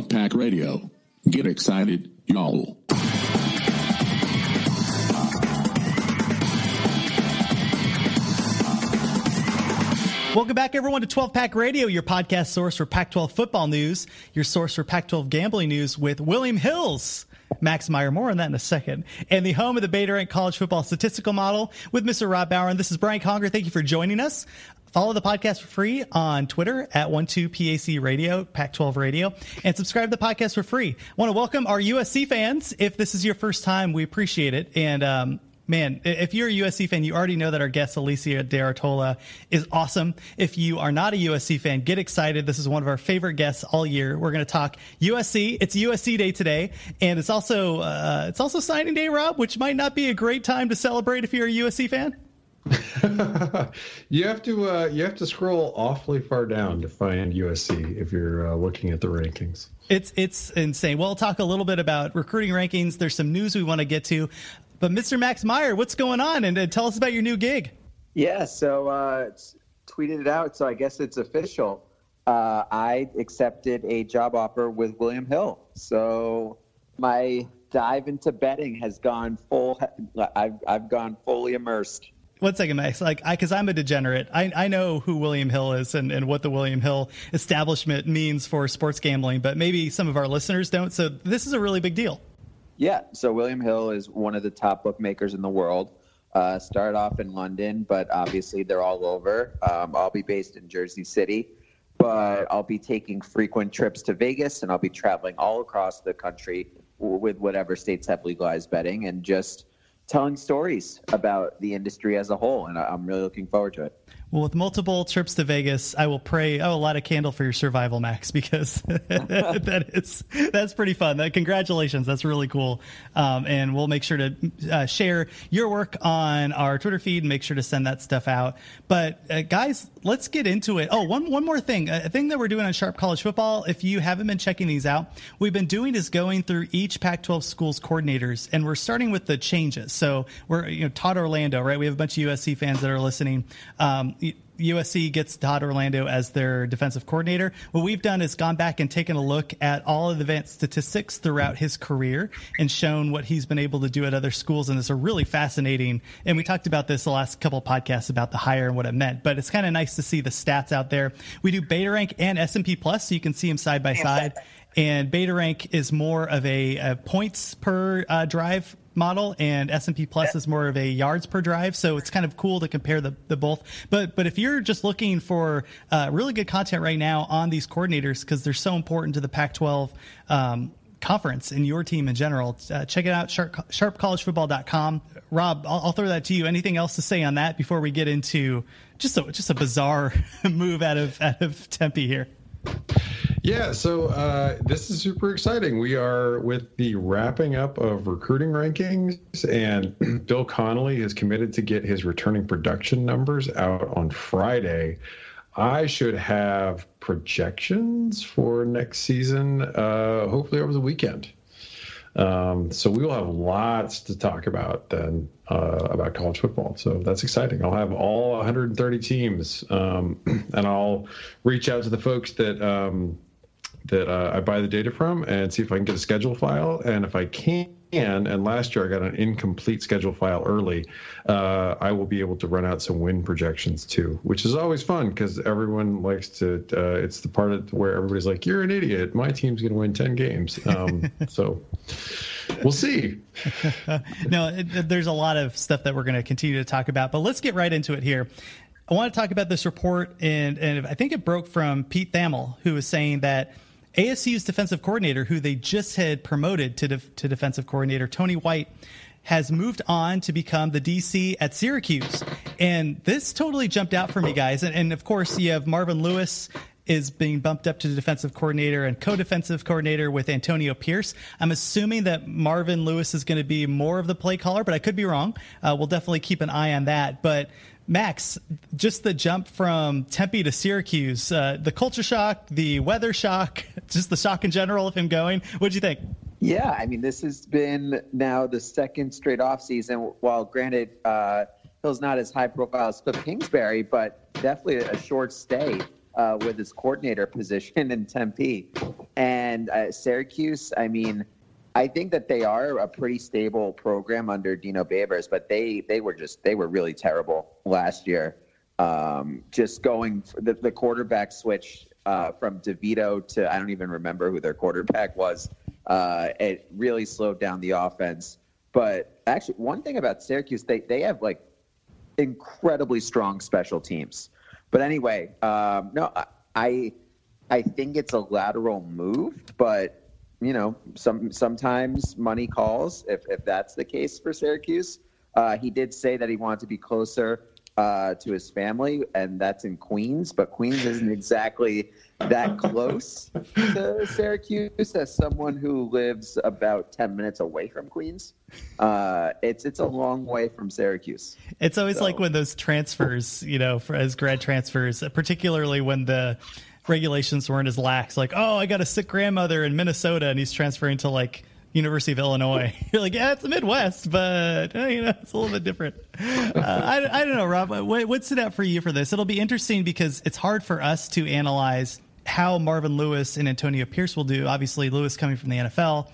12 Pack Radio. Get excited, y'all. Welcome back, everyone, to 12 Pack Radio, your podcast source for Pac 12 football news, your source for Pac 12 gambling news with William Hill's. Max Meyer, more on that in a second. And the home of the Beta Rank College Football Statistical Model with Mr. Rob Bauer. And this is Brian Conger. Thank you for joining us. Follow the podcast for free on Twitter at 12PAC Radio, Pac 12 Radio, and subscribe to the podcast for free. I want to welcome our USC fans. If this is your first time, we appreciate it. And, um, Man, if you're a USC fan, you already know that our guest Alicia De Artola is awesome. If you are not a USC fan, get excited. This is one of our favorite guests all year. We're going to talk USC. It's USC Day today, and it's also uh, it's also signing day, Rob, which might not be a great time to celebrate if you're a USC fan. you have to uh, you have to scroll awfully far down to find USC if you're uh, looking at the rankings. It's it's insane. We'll talk a little bit about recruiting rankings. There's some news we want to get to, but Mr. Max Meyer, what's going on? And uh, tell us about your new gig. Yeah, so uh, it's tweeted it out, so I guess it's official. Uh, I accepted a job offer with William Hill. So my dive into betting has gone full. I've I've gone fully immersed. One second, Max. Like, I, because I'm a degenerate, I, I know who William Hill is and, and what the William Hill establishment means for sports gambling, but maybe some of our listeners don't. So this is a really big deal. Yeah, so William Hill is one of the top bookmakers in the world. Uh, started off in London, but obviously they're all over. Um, I'll be based in Jersey City, but I'll be taking frequent trips to Vegas and I'll be traveling all across the country with whatever states have legalized betting and just telling stories about the industry as a whole. And I'm really looking forward to it. Well, with multiple trips to Vegas, I will pray. Oh, a lot of candle for your survival, Max, because that is that's pretty fun. That, congratulations, that's really cool. Um, and we'll make sure to uh, share your work on our Twitter feed and make sure to send that stuff out. But uh, guys, let's get into it. Oh, one one more thing, a thing that we're doing on Sharp College Football. If you haven't been checking these out, we've been doing is going through each Pac-12 schools coordinators, and we're starting with the changes. So we're you know Todd Orlando, right? We have a bunch of USC fans that are listening. Um, USC gets Todd Orlando as their defensive coordinator. What we've done is gone back and taken a look at all of the advanced statistics throughout his career and shown what he's been able to do at other schools. And it's a really fascinating. And we talked about this the last couple of podcasts about the hire and what it meant. But it's kind of nice to see the stats out there. We do Beta Rank and S&P Plus, so you can see them side by side. And Beta Rank is more of a, a points per uh, drive model and S&P Plus is more of a yards per drive. So it's kind of cool to compare the, the both. But but if you're just looking for uh, really good content right now on these coordinators because they're so important to the Pac-12 um, conference and your team in general, uh, check it out, sharp, sharpcollegefootball.com. Rob, I'll, I'll throw that to you. Anything else to say on that before we get into just a, just a bizarre move out of out of Tempe here? Yeah, so uh, this is super exciting. We are with the wrapping up of recruiting rankings, and Bill Connelly is committed to get his returning production numbers out on Friday. I should have projections for next season, uh, hopefully over the weekend. Um, so we will have lots to talk about then uh, about college football. So that's exciting. I'll have all 130 teams, um, and I'll reach out to the folks that um, that uh, I buy the data from and see if I can get a schedule file. And if I can, and last year I got an incomplete schedule file early, uh, I will be able to run out some win projections too, which is always fun because everyone likes to. Uh, it's the part of where everybody's like, "You're an idiot. My team's going to win 10 games." Um, so we'll see. no, it, there's a lot of stuff that we're going to continue to talk about, but let's get right into it here. I want to talk about this report, and and I think it broke from Pete Thamel, who was saying that ASU's defensive coordinator, who they just had promoted to to defensive coordinator, Tony White, has moved on to become the DC at Syracuse, and this totally jumped out for me, guys. And, and of course, you have Marvin Lewis is being bumped up to the defensive coordinator and co-defensive coordinator with Antonio Pierce. I'm assuming that Marvin Lewis is going to be more of the play caller, but I could be wrong. Uh, we'll definitely keep an eye on that. But Max, just the jump from Tempe to Syracuse, uh, the culture shock, the weather shock, just the shock in general of him going. What'd you think? Yeah, I mean, this has been now the second straight off season. While granted, uh, Hill's not as high profile as Cliff Kingsbury, but definitely a short stay uh, with his coordinator position in Tempe. And uh, Syracuse, I mean, I think that they are a pretty stable program under Dino Babers, but they they were just they were really terrible last year. Um, just going the, the quarterback switch uh, from DeVito to I don't even remember who their quarterback was. Uh, it really slowed down the offense. But actually, one thing about Syracuse, they they have like incredibly strong special teams. But anyway, um, no, I I think it's a lateral move, but you know, some sometimes money calls if if that's the case for Syracuse. Uh, he did say that he wanted to be closer uh, to his family, and that's in Queens. But Queens isn't exactly that close to Syracuse as someone who lives about ten minutes away from Queens. Uh, it's it's a long way from Syracuse. It's always so. like when those transfers, you know, for, as grad transfers, particularly when the regulations weren't as lax. Like, oh, I got a sick grandmother in Minnesota, and he's transferring to like University of Illinois. You're like, yeah, it's the Midwest, but uh, you know, it's a little bit different. Uh, I, I don't know, Rob. What, what out for you for this? It'll be interesting because it's hard for us to analyze how Marvin Lewis and Antonio Pierce will do. Obviously, Lewis coming from the NFL,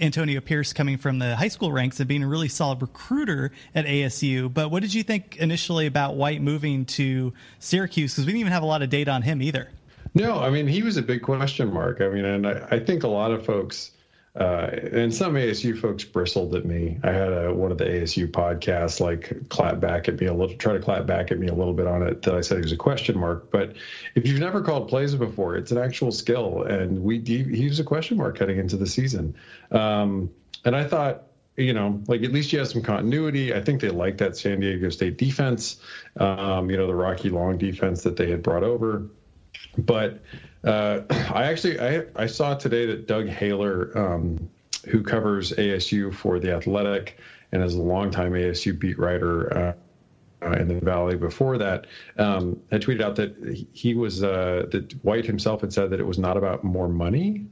Antonio Pierce coming from the high school ranks and being a really solid recruiter at ASU. But what did you think initially about White moving to Syracuse? Because we didn't even have a lot of data on him either. No, I mean, he was a big question mark. I mean, and I, I think a lot of folks uh, and some ASU folks bristled at me. I had a, one of the ASU podcasts like clap back at me a little, try to clap back at me a little bit on it that I said it was a question mark. But if you've never called plays before, it's an actual skill, and we he was a question mark heading into the season. Um, and I thought, you know, like at least you have some continuity. I think they like that San Diego State defense, um, you know, the Rocky Long defense that they had brought over. But uh, I actually I, I saw today that Doug Haller, um, who covers ASU for the Athletic and is a longtime ASU beat writer. Uh, uh, in the valley before that um, had tweeted out that he was uh, that White himself had said that it was not about more money,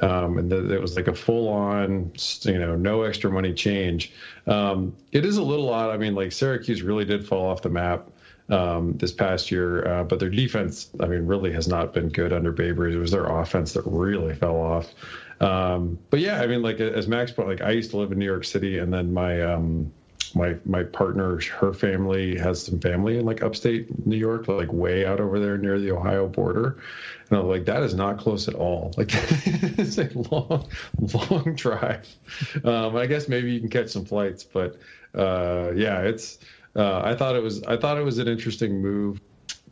um, and that it was like a full-on, you know, no extra money change. Um, it is a little odd. I mean, like Syracuse really did fall off the map um, this past year. Uh, but their defense, I mean, really has not been good under Babers. It was their offense that really fell off. Um, but yeah, I mean, like as Max put, like I used to live in New York City, and then my um, my my partner, her family has some family in like upstate New York, like way out over there near the Ohio border. And I'm like, that is not close at all. Like it's a long, long drive. Um, I guess maybe you can catch some flights, but uh, yeah, it's uh, I thought it was I thought it was an interesting move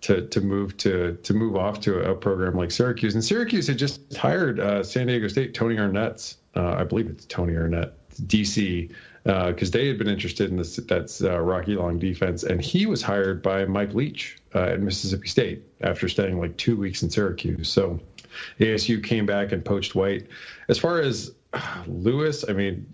to to move to to move off to a program like Syracuse. And Syracuse had just hired uh, San Diego State Tony Arnett's uh, I believe it's Tony Arnett DC because uh, they had been interested in this that's uh, Rocky Long defense, and he was hired by Mike Leach uh, at Mississippi State after staying like two weeks in Syracuse. So ASU came back and poached White. As far as Lewis, I mean,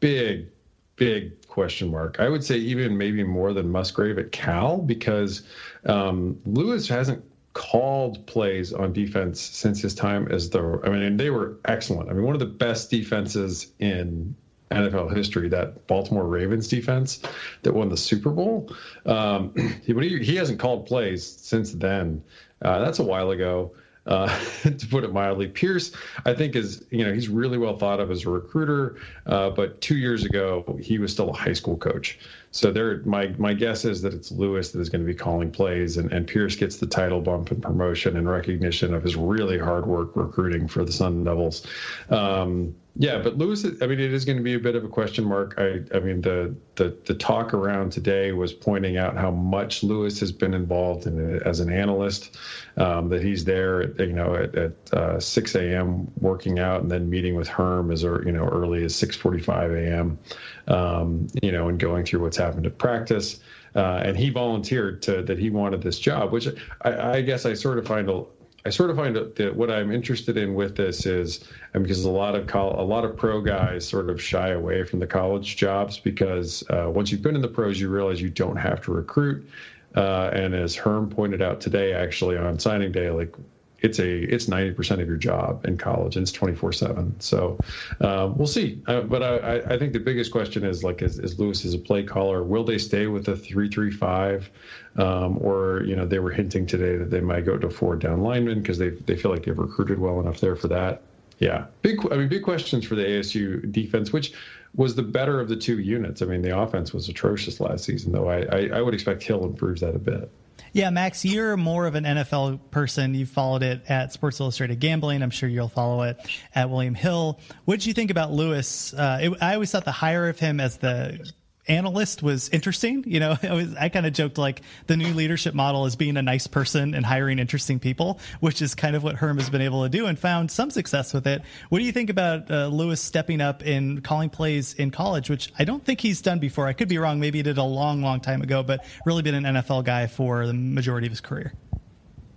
big big question mark. I would say even maybe more than Musgrave at Cal because um, Lewis hasn't called plays on defense since his time as the. I mean, they were excellent. I mean, one of the best defenses in NFL history, that Baltimore Ravens defense that won the Super Bowl. Um, he, he hasn't called plays since then. Uh, that's a while ago uh, to put it mildly. Pierce, I think, is you know he's really well thought of as a recruiter, uh, but two years ago he was still a high school coach. So there, my my guess is that it's Lewis that is going to be calling plays, and, and Pierce gets the title bump and promotion and recognition of his really hard work recruiting for the Sun Devils. Um, Yeah, but Lewis, I mean, it is going to be a bit of a question mark. I, I mean, the, the the talk around today was pointing out how much Lewis has been involved in as an analyst. Um, that he's there, at, you know, at, at uh, 6 a.m. working out, and then meeting with Herm as you know early as 6:45 a.m. Um, you know, and going through what's happened at practice. Uh, and he volunteered to that he wanted this job, which I, I guess I sort of find a, I sort of find that what I'm interested in with this is and because a lot of col- a lot of pro guys sort of shy away from the college jobs because uh, once you've been in the pros, you realize you don't have to recruit. Uh, and as Herm pointed out today, actually on signing day, like it's a it's 90% of your job in college and it's 24 7 so uh, we'll see. Uh, but I, I think the biggest question is like is, is lewis is a play caller. Will they stay with the 335 um, or you know they were hinting today that they might go to four down linemen because they, they feel like they've recruited well enough there for that. Yeah. Big i mean big questions for the asu defense which was the better of the two units. I mean the offense was atrocious last season though. I, I, I would expect hill improves that a bit yeah, Max, you're more of an NFL person. You followed it at Sports Illustrated Gambling. I'm sure you'll follow it at William Hill. What did you think about Lewis? Uh, it, I always thought the hire of him as the analyst was interesting. You know, I, kind of joked like the new leadership model is being a nice person and hiring interesting people, which is kind of what Herm has been able to do and found some success with it. What do you think about uh, Lewis stepping up in calling plays in college, which I don't think he's done before? I could be wrong. Maybe he did a long, long time ago, but really been an NFL guy for the majority of his career.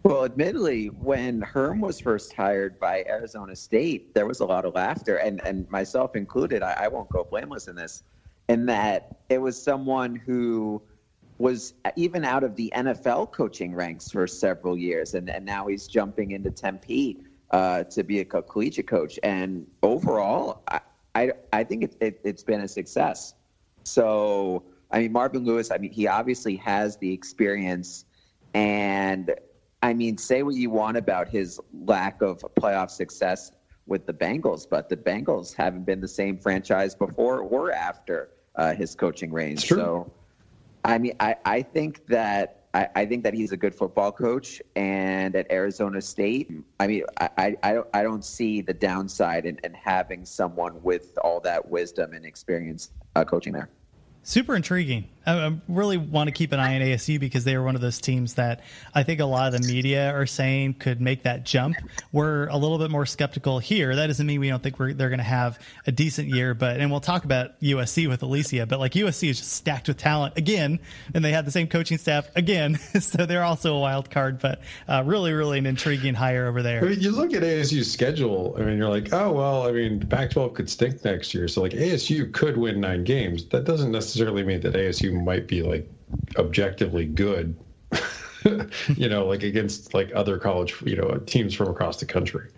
Well, admittedly, when Herm was first hired by Arizona State, there was a lot of laughter, and, and myself included. I, I won't go blameless in this in that it was someone who was even out of the NFL coaching ranks for several years, and, and now he's jumping into Tempe uh, to be a collegiate coach. And overall, I, I, I think it, it, it's been a success. So, I mean, Marvin Lewis, I mean, he obviously has the experience. And I mean, say what you want about his lack of playoff success with the Bengals, but the Bengals haven't been the same franchise before or after uh, his coaching range. So, I mean, I, I think that I, I, think that he's a good football coach, and at Arizona State, I mean, I, I, don't, I don't see the downside in, in having someone with all that wisdom and experience uh, coaching there. Super intriguing. I really want to keep an eye on ASU because they are one of those teams that I think a lot of the media are saying could make that jump. We're a little bit more skeptical here. That doesn't mean we don't think they're going to have a decent year, but and we'll talk about USC with Alicia, but like USC is just stacked with talent again, and they have the same coaching staff again, so they're also a wild card. But uh, really, really an intriguing hire over there. I mean, you look at ASU's schedule. I mean, you're like, oh well. I mean, Pac-12 could stink next year, so like ASU could win nine games. That doesn't necessarily mean that ASU might be like objectively good, you know, like against like other college, you know, teams from across the country.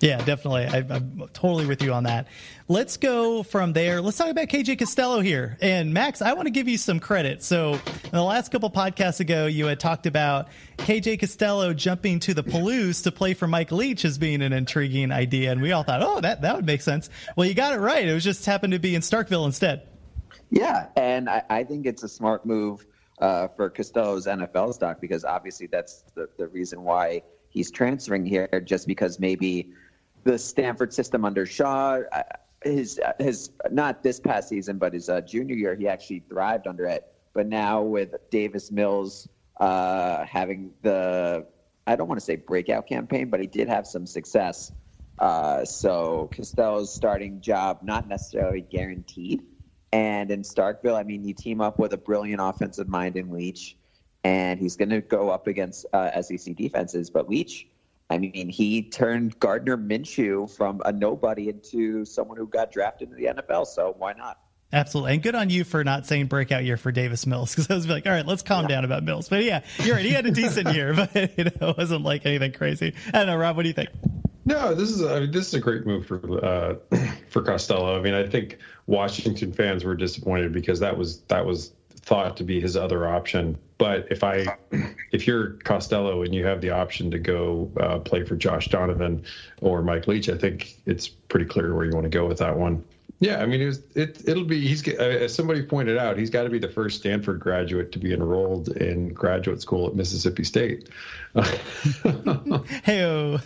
Yeah, definitely. I, am totally with you on that. Let's go from there. Let's talk about KJ Costello here. And Max, I want to give you some credit. So, the last couple podcasts ago, you had talked about KJ Costello jumping to the Palouse to play for Mike Leach as being an intriguing idea. And we all thought, oh, that, that would make sense. Well, you got it right. It was just happened to be in Starkville instead. Yeah, and I, I think it's a smart move uh, for Costello's NFL stock because obviously that's the, the reason why he's transferring here, just because maybe the Stanford system under Shaw, uh, his his not this past season, but his uh, junior year, he actually thrived under it. But now with Davis Mills uh, having the, I don't want to say breakout campaign, but he did have some success. Uh, so Costello's starting job not necessarily guaranteed and in Starkville, I mean, you team up with a brilliant offensive mind in Leach, and he's going to go up against uh, SEC defenses. But Leach, I mean, he turned Gardner Minshew from a nobody into someone who got drafted into the NFL. So why not? Absolutely. And good on you for not saying breakout year for Davis Mills because I was like, all right, let's calm yeah. down about Mills. But yeah, you're right. He had a decent year, but you know, it wasn't like anything crazy. I don't know, Rob, what do you think? No, this is I mean, this is a great move for uh, for Costello. I mean, I think Washington fans were disappointed because that was that was thought to be his other option. But if I if you're Costello and you have the option to go uh, play for Josh Donovan or Mike Leach, I think it's pretty clear where you want to go with that one. Yeah, I mean, it was, it it'll be he's as somebody pointed out, he's got to be the first Stanford graduate to be enrolled in graduate school at Mississippi State. hey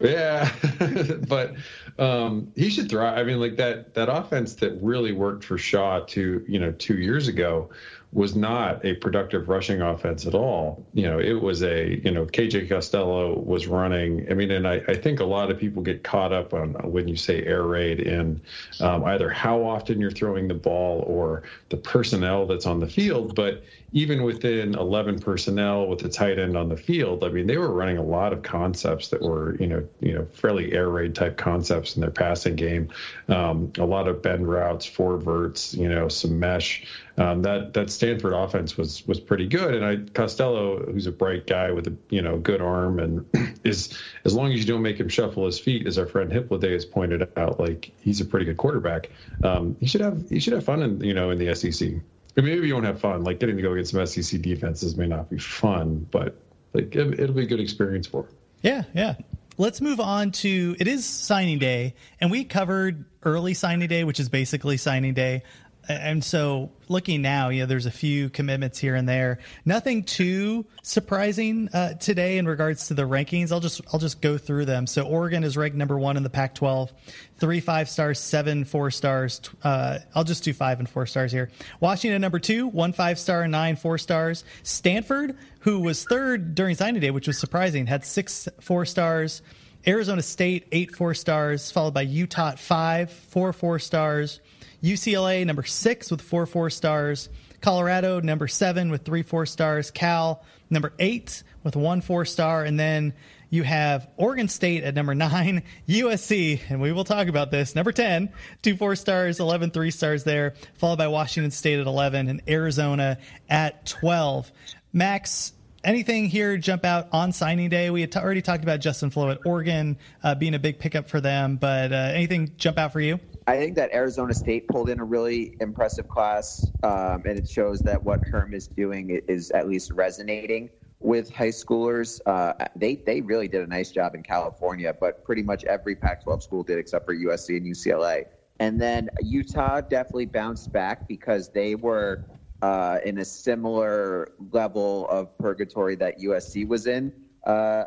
Yeah, but um, he should thrive. I mean, like that that offense that really worked for Shaw two you know two years ago was not a productive rushing offense at all. You know, it was a, you know, KJ Costello was running. I mean, and I, I think a lot of people get caught up on when you say air raid in um, either how often you're throwing the ball or the personnel that's on the field. But even within 11 personnel with the tight end on the field, I mean, they were running a lot of concepts that were, you know, you know, fairly air raid type concepts in their passing game. Um, a lot of bend routes, four verts, you know, some mesh. Um, that that Stanford offense was was pretty good, and I Costello, who's a bright guy with a you know good arm, and is as long as you don't make him shuffle his feet, as our friend Hippolyte has pointed out, like he's a pretty good quarterback. Um, he should have he should have fun in you know in the SEC. I mean, maybe you won't have fun. Like getting to go against some SEC defenses may not be fun, but like it, it'll be a good experience for. Yeah, yeah. Let's move on to it is signing day, and we covered early signing day, which is basically signing day and so looking now, you know, there's a few commitments here and there. Nothing too surprising uh, today in regards to the rankings. I'll just I'll just go through them. So Oregon is ranked number one in the Pac-12, three five stars, seven four stars. Uh, I'll just do five and four stars here. Washington number two, one five star, nine four stars. Stanford, who was third during signing day, which was surprising, had six four stars. Arizona State eight four stars, followed by Utah five, four four stars. UCLA number six with four four stars. Colorado number seven with three four stars. Cal number eight with one four star, and then you have Oregon State at number nine, USC, and we will talk about this. Number 10, two four stars, 11 three stars there, followed by Washington State at 11 and Arizona at 12. Max, anything here jump out on signing day? We had t- already talked about Justin Flowe at Oregon uh, being a big pickup for them, but uh, anything jump out for you? I think that Arizona State pulled in a really impressive class, um, and it shows that what Herm is doing is at least resonating with high schoolers. Uh, they they really did a nice job in California, but pretty much every Pac-12 school did except for USC and UCLA. And then Utah definitely bounced back because they were uh, in a similar level of purgatory that USC was in uh,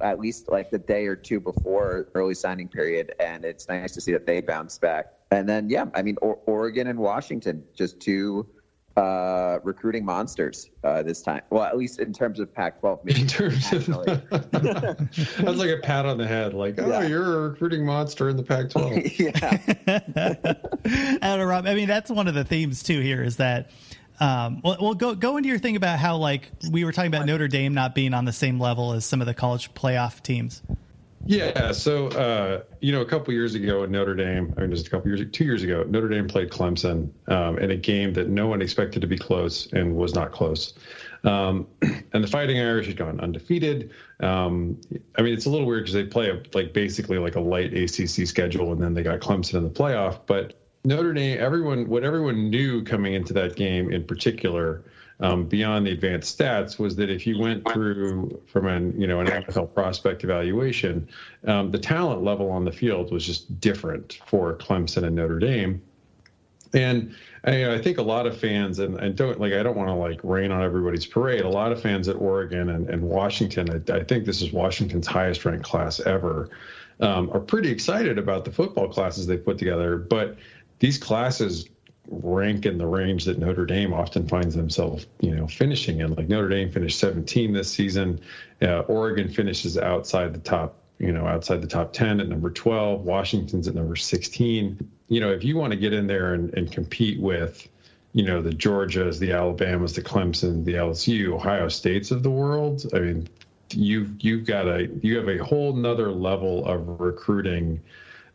at least like the day or two before early signing period, and it's nice to see that they bounced back. And then, yeah, I mean, o- Oregon and Washington, just two uh, recruiting monsters uh, this time. Well, at least in terms of Pac-12. Maybe in terms of that's like a pat on the head, like, oh, yeah. you're a recruiting monster in the Pac-12. yeah. I, don't know, Rob, I mean, that's one of the themes too here is that um, well, well, go go into your thing about how like we were talking about Notre Dame not being on the same level as some of the college playoff teams. Yeah, so uh, you know, a couple years ago in Notre Dame, I mean, just a couple years, two years ago, Notre Dame played Clemson um, in a game that no one expected to be close and was not close. Um, and the Fighting Irish had gone undefeated. Um, I mean, it's a little weird because they play a, like basically like a light ACC schedule, and then they got Clemson in the playoff, but Notre Dame, everyone, what everyone knew coming into that game in particular, um, beyond the advanced stats, was that if you went through from an you know an NFL prospect evaluation, um, the talent level on the field was just different for Clemson and Notre Dame. And I, I think a lot of fans, and, and don't like I don't want to like rain on everybody's parade. A lot of fans at Oregon and, and Washington, I, I think this is Washington's highest ranked class ever, um, are pretty excited about the football classes they put together, but these classes rank in the range that Notre Dame often finds themselves, you know, finishing in. Like Notre Dame finished 17 this season. Uh, Oregon finishes outside the top, you know, outside the top 10 at number 12. Washington's at number 16. You know, if you want to get in there and, and compete with, you know, the Georgias, the Alabamas, the Clemson, the LSU, Ohio States of the world, I mean, you've you've got a you have a whole nother level of recruiting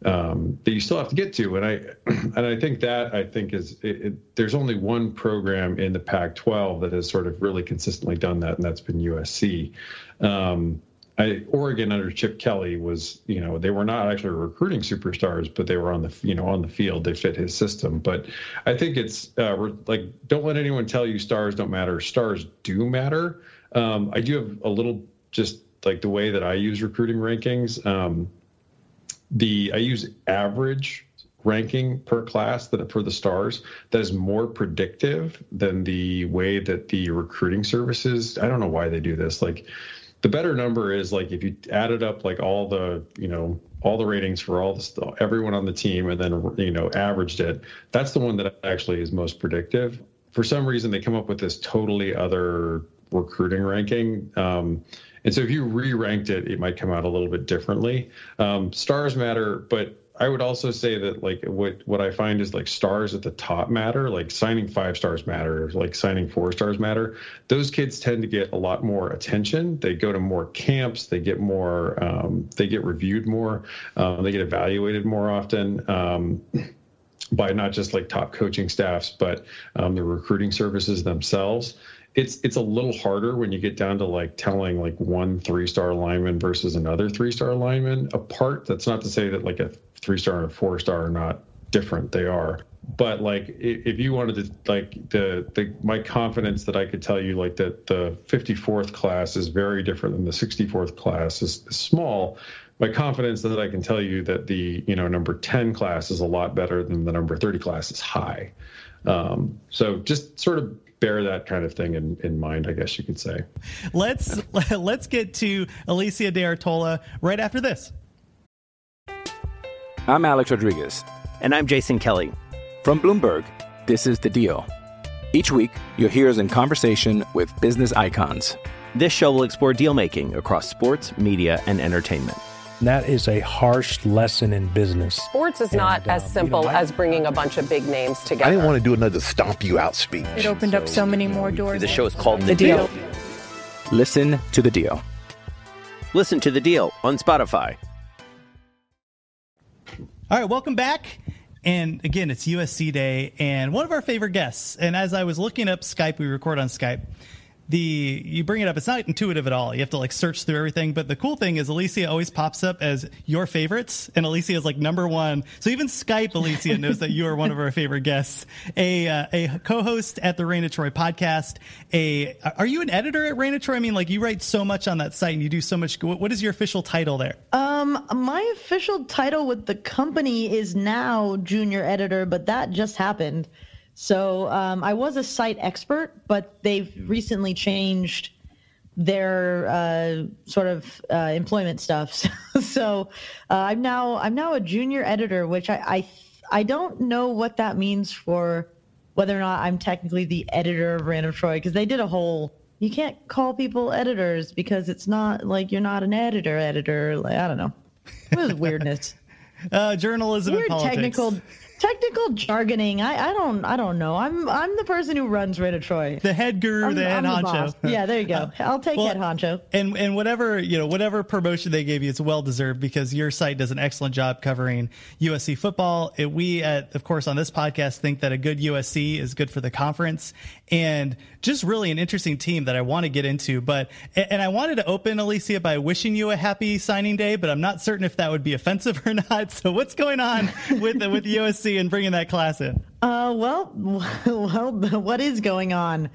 um, that you still have to get to. And I and I think that I think is it, it, there's only one program in the Pac-12 that has sort of really consistently done that, and that's been USC. Um, I, Oregon under Chip Kelly was, you know, they were not actually recruiting superstars, but they were on the, you know, on the field. They fit his system. But I think it's uh, like, don't let anyone tell you stars don't matter. Stars do matter. Um, I do have a little just like the way that I use recruiting rankings. Um, the I use average ranking per class that for the stars that is more predictive than the way that the recruiting services i don't know why they do this. Like the better number is like if you added up like all the you know all the ratings for all the everyone on the team and then you know averaged it that's the one that actually is most predictive. For some reason they come up with this totally other recruiting ranking. Um, and so if you re-ranked it it might come out a little bit differently um, stars matter but I would also say that like what what I find is like stars at the top matter, like signing five stars matter, like signing four stars matter. Those kids tend to get a lot more attention. They go to more camps. They get more. Um, they get reviewed more. Um, they get evaluated more often. Um, by not just like top coaching staffs, but um, the recruiting services themselves it's it's a little harder when you get down to like telling like one three star lineman versus another three star lineman apart. That's not to say that like a three star and a four star are not different. They are. But like if you wanted to like the the my confidence that I could tell you like that the 54th class is very different than the 64th class is, small my confidence that I can tell you that the you know number 10 class is a lot better than the number 30 class is high. Um, so just sort of bear that kind of thing in, in mind, I guess you could say. Let's let's get to Alicia De Artola right after this. I'm Alex Rodriguez. And I'm Jason Kelly. From Bloomberg, this is The Deal. Each week, you'll hear us in conversation with business icons. This show will explore deal making across sports, media, and entertainment. That is a harsh lesson in business. Sports is not uh, as simple as bringing a bunch of big names together. I didn't want to do another stomp you out speech. It opened up so many more doors. The show is called The, The deal. Deal. Listen to the deal. Listen to The Deal on Spotify. All right, welcome back. And again, it's USC Day, and one of our favorite guests. And as I was looking up Skype, we record on Skype. The you bring it up, it's not intuitive at all. You have to like search through everything. But the cool thing is, Alicia always pops up as your favorites, and Alicia is like number one. So even Skype, Alicia knows that you are one of our favorite guests. A uh, a co-host at the Reign of Troy podcast. A are you an editor at Reign of Troy? I mean, like you write so much on that site, and you do so much. What, what is your official title there? Um, my official title with the company is now junior editor, but that just happened. So um, I was a site expert, but they've recently changed their uh, sort of uh, employment stuff. so uh, I'm now I'm now a junior editor, which I, I I don't know what that means for whether or not I'm technically the editor of Reign of Troy because they did a whole you can't call people editors because it's not like you're not an editor editor like I don't know it was weirdness Uh, journalism weird and politics. technical technical jargoning I, I don't I don't know I'm I'm the person who runs Reign of Troy the head guru, I'm, the head I'm honcho. boss. yeah there you go I'll take well, head honcho And and whatever you know, whatever promotion they gave you, it's well deserved because your site does an excellent job covering USC football. It, we at of course on this podcast think that a good USC is good for the conference and just really an interesting team that I want to get into. But and I wanted to open Alicia by wishing you a happy signing day, but I'm not certain if that would be offensive or not. So what's going on with with USC and bringing that class in? Uh, well, well, what is going on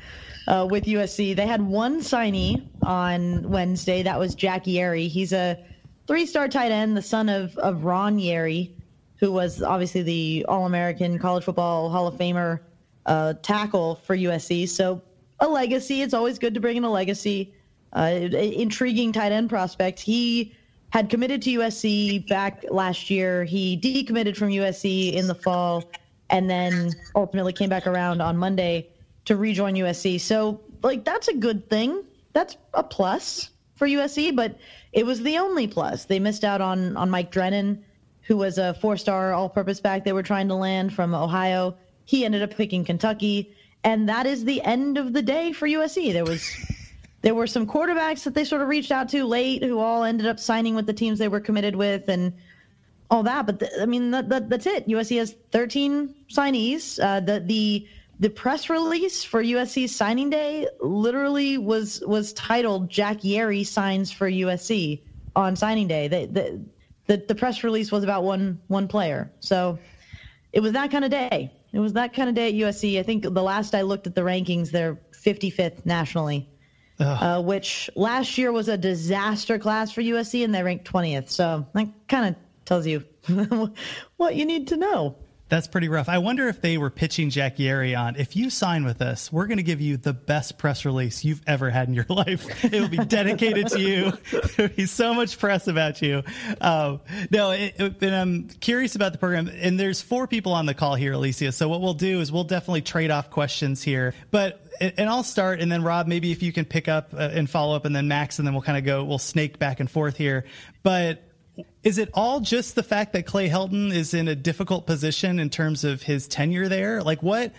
uh, with USC? They had one signee on Wednesday. That was Jack Yary. He's a three-star tight end, the son of of Ron Yary, who was obviously the All-American College Football Hall of Famer uh, tackle for USC. So a legacy. It's always good to bring in a legacy. Uh, intriguing tight end prospect. He had committed to USC back last year. He decommitted from USC in the fall and then ultimately came back around on Monday to rejoin USC. So, like, that's a good thing. That's a plus for USC, but it was the only plus. They missed out on on Mike Drennen, who was a four-star all-purpose back they were trying to land from Ohio. He ended up picking Kentucky, and that is the end of the day for USC. There was there were some quarterbacks that they sort of reached out to late who all ended up signing with the teams they were committed with and all that. But the, I mean, that, that, that's it. USC has 13 signees. Uh, the the the press release for USC's signing day literally was was titled "Jack Yary signs for USC" on signing day. The, the the the press release was about one one player. So it was that kind of day. It was that kind of day at USC. I think the last I looked at the rankings, they're 55th nationally uh, which last year was a disaster class for USC, and they ranked 20th. So that kind of tells you what you need to know. That's pretty rough. I wonder if they were pitching Jack Yary on. If you sign with us, we're going to give you the best press release you've ever had in your life. It will be dedicated to you. There'll be so much press about you. Um, no, it, it, and I'm curious about the program. And there's four people on the call here, Alicia. So what we'll do is we'll definitely trade off questions here. But and I'll start, and then Rob, maybe if you can pick up uh, and follow up, and then Max, and then we'll kind of go. We'll snake back and forth here. But is it all just the fact that Clay Helton is in a difficult position in terms of his tenure there? Like, what?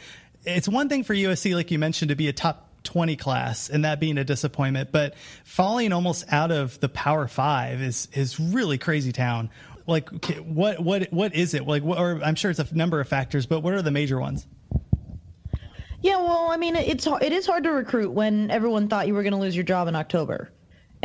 It's one thing for USC, like you mentioned, to be a top 20 class and that being a disappointment, but falling almost out of the Power Five is is really crazy town. Like, what what what is it? Like, what, or I'm sure it's a number of factors, but what are the major ones? Yeah, well, I mean, it's it is hard to recruit when everyone thought you were going to lose your job in October